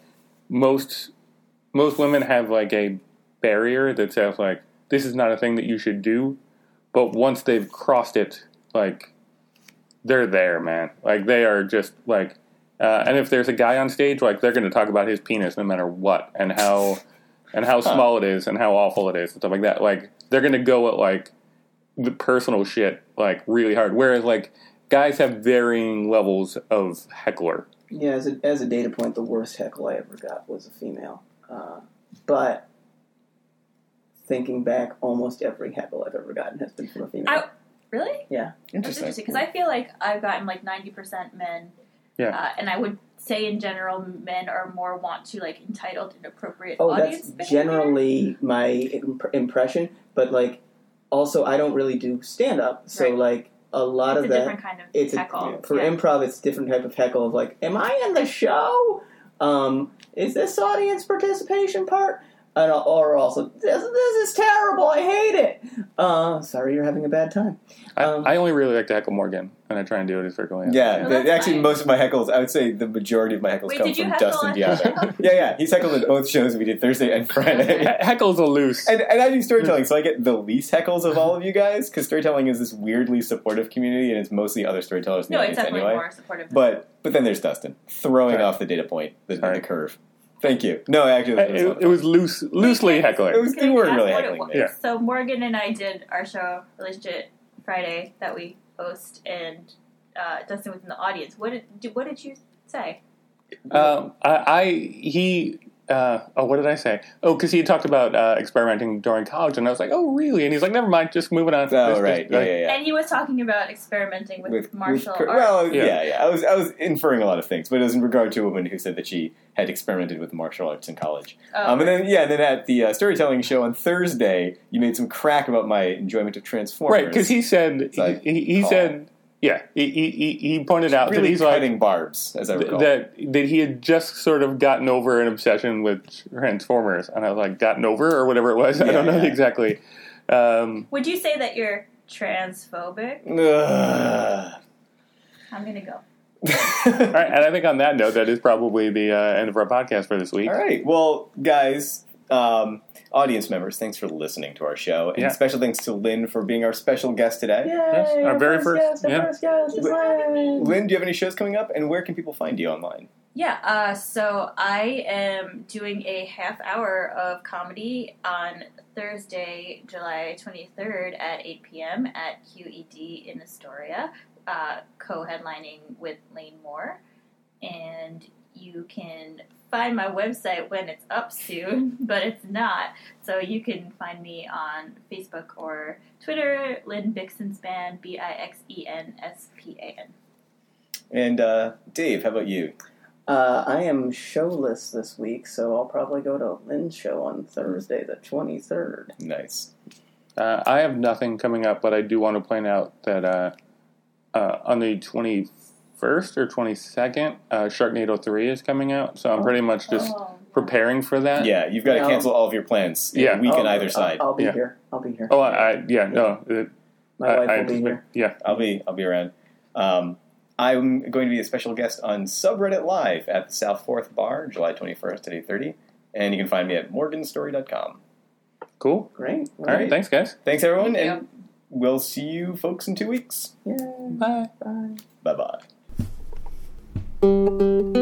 most most women have like a barrier that says like this is not a thing that you should do, but once they've crossed it, like they're there, man. Like they are just like, uh, and if there's a guy on stage, like they're going to talk about his penis no matter what, and how and how Huh. small it is, and how awful it is, and stuff like that. Like they're going to go at like the personal shit like really hard. Whereas like guys have varying levels of heckler. Yeah, as a, as a data point, the worst heckle I ever got was a female. Uh, but thinking back, almost every heckle I've ever gotten has been from a female. I- really? That's Interesting. interesting because I feel like I've gotten like ninety percent men. Yeah. Uh, and I would say in general, men are more want to like entitled and appropriate oh, audience. that's behavior. generally my imp- impression. But like, also, I don't really do stand up, so Right. like a lot it's of a that. different kind of it's a, heckle. for yeah. improv it's a different type of heckle of like am i in the show um is this audience participation part and, or also this, this is terrible i hate it uh sorry you're having a bad time I, Um, I only really like to heckle Morgan, and I try and do it as frequently. as I Yeah, can. Well, the- actually, fine. most of my heckles, I would say the majority of my heckles Wait, come from Dustin on Diablo. yeah, yeah, he's heckled at both shows we did Thursday and Friday. He- Heckle's a loose. And, and I do storytelling, so I get the least heckles of all of you guys because storytelling is this weirdly supportive community, and it's mostly other storytellers in the No, it's audience definitely anyway. more supportive. But but then there's Dustin throwing Sorry. off the data point, the, Sorry. the curve. Thank you. No, actually, it was, it, it was loose, loosely heckling. It was- Can I you weren't really heckling me. Yeah. So Morgan and I did our show Relationship Friday that we host, and uh, Dustin was in the audience. What did what did you say? Um, I, I he. Uh, oh, what did I say? Oh, because he talked about uh, experimenting during college, and I was like, "Oh, really?" And he's like, "Never mind, just moving on." Oh, Just- right. just- Yeah, yeah, yeah. And he was talking about experimenting with, With, martial with, arts. well, Yeah. yeah. yeah, I was I was inferring a lot of things, but it was in regard to a woman who said that she had experimented with martial arts in college. Oh, Um, and then yeah, then at the uh, storytelling show on Thursday, you made some crack about my enjoyment of Transformers. Right, because he said It's like, he, he said yeah he, he, he- he pointed out that really he's like cutting barbs, as I recall. that that he had just sort of gotten over an obsession with Transformers, and I was like, gotten over or whatever it was. I don't know yeah. exactly. Um, Would you say that you're transphobic? Ugh. I'm gonna go. all right, and I think on that note, that is probably the uh, end of our podcast for this week. All right. Well, guys, um, audience members, thanks for listening to our show, and Yeah. special thanks to Lynn for being our special guest today. Yes, our very first- guest, yeah. first guest Lynn. Lynn, do you have any shows coming up, and where can people find you online? Yeah, uh, so I am doing a half hour of comedy on Thursday, July 23rd at 8 p.m. at QED in Astoria, uh, co headlining with Lane Moore. And you can find my website when it's up soon, but it's not. So you can find me on Facebook or Twitter, Lynn Bixenspan, B I X E N S P A N. And uh, Dave, how about you? Uh, I am showless this week, so I'll probably go to Lynn's show on Thursday, the 23rd. Nice. Uh, I have nothing coming up, but I do want to point out that uh, uh, on the First or 22nd, uh, Sharknado 3 is coming out. So I'm pretty much just oh. preparing for that. Yeah, you've got to cancel all of your plans. Yeah. we week on either side. I'll, I'll be Yeah. here. I'll be here. Oh, I, I yeah, no. it- My I- wife I- will be here. Yeah. I'll be I'll be around. Um, I'm going to be a special guest on subreddit live at the South Fourth Bar, July 21st at 8:30, and you can find me at morganstory.com. Cool. Great. All right. Thanks, guys. Thanks everyone, and we'll see you folks in two weeks. Bye. Bye. Bye bye. Música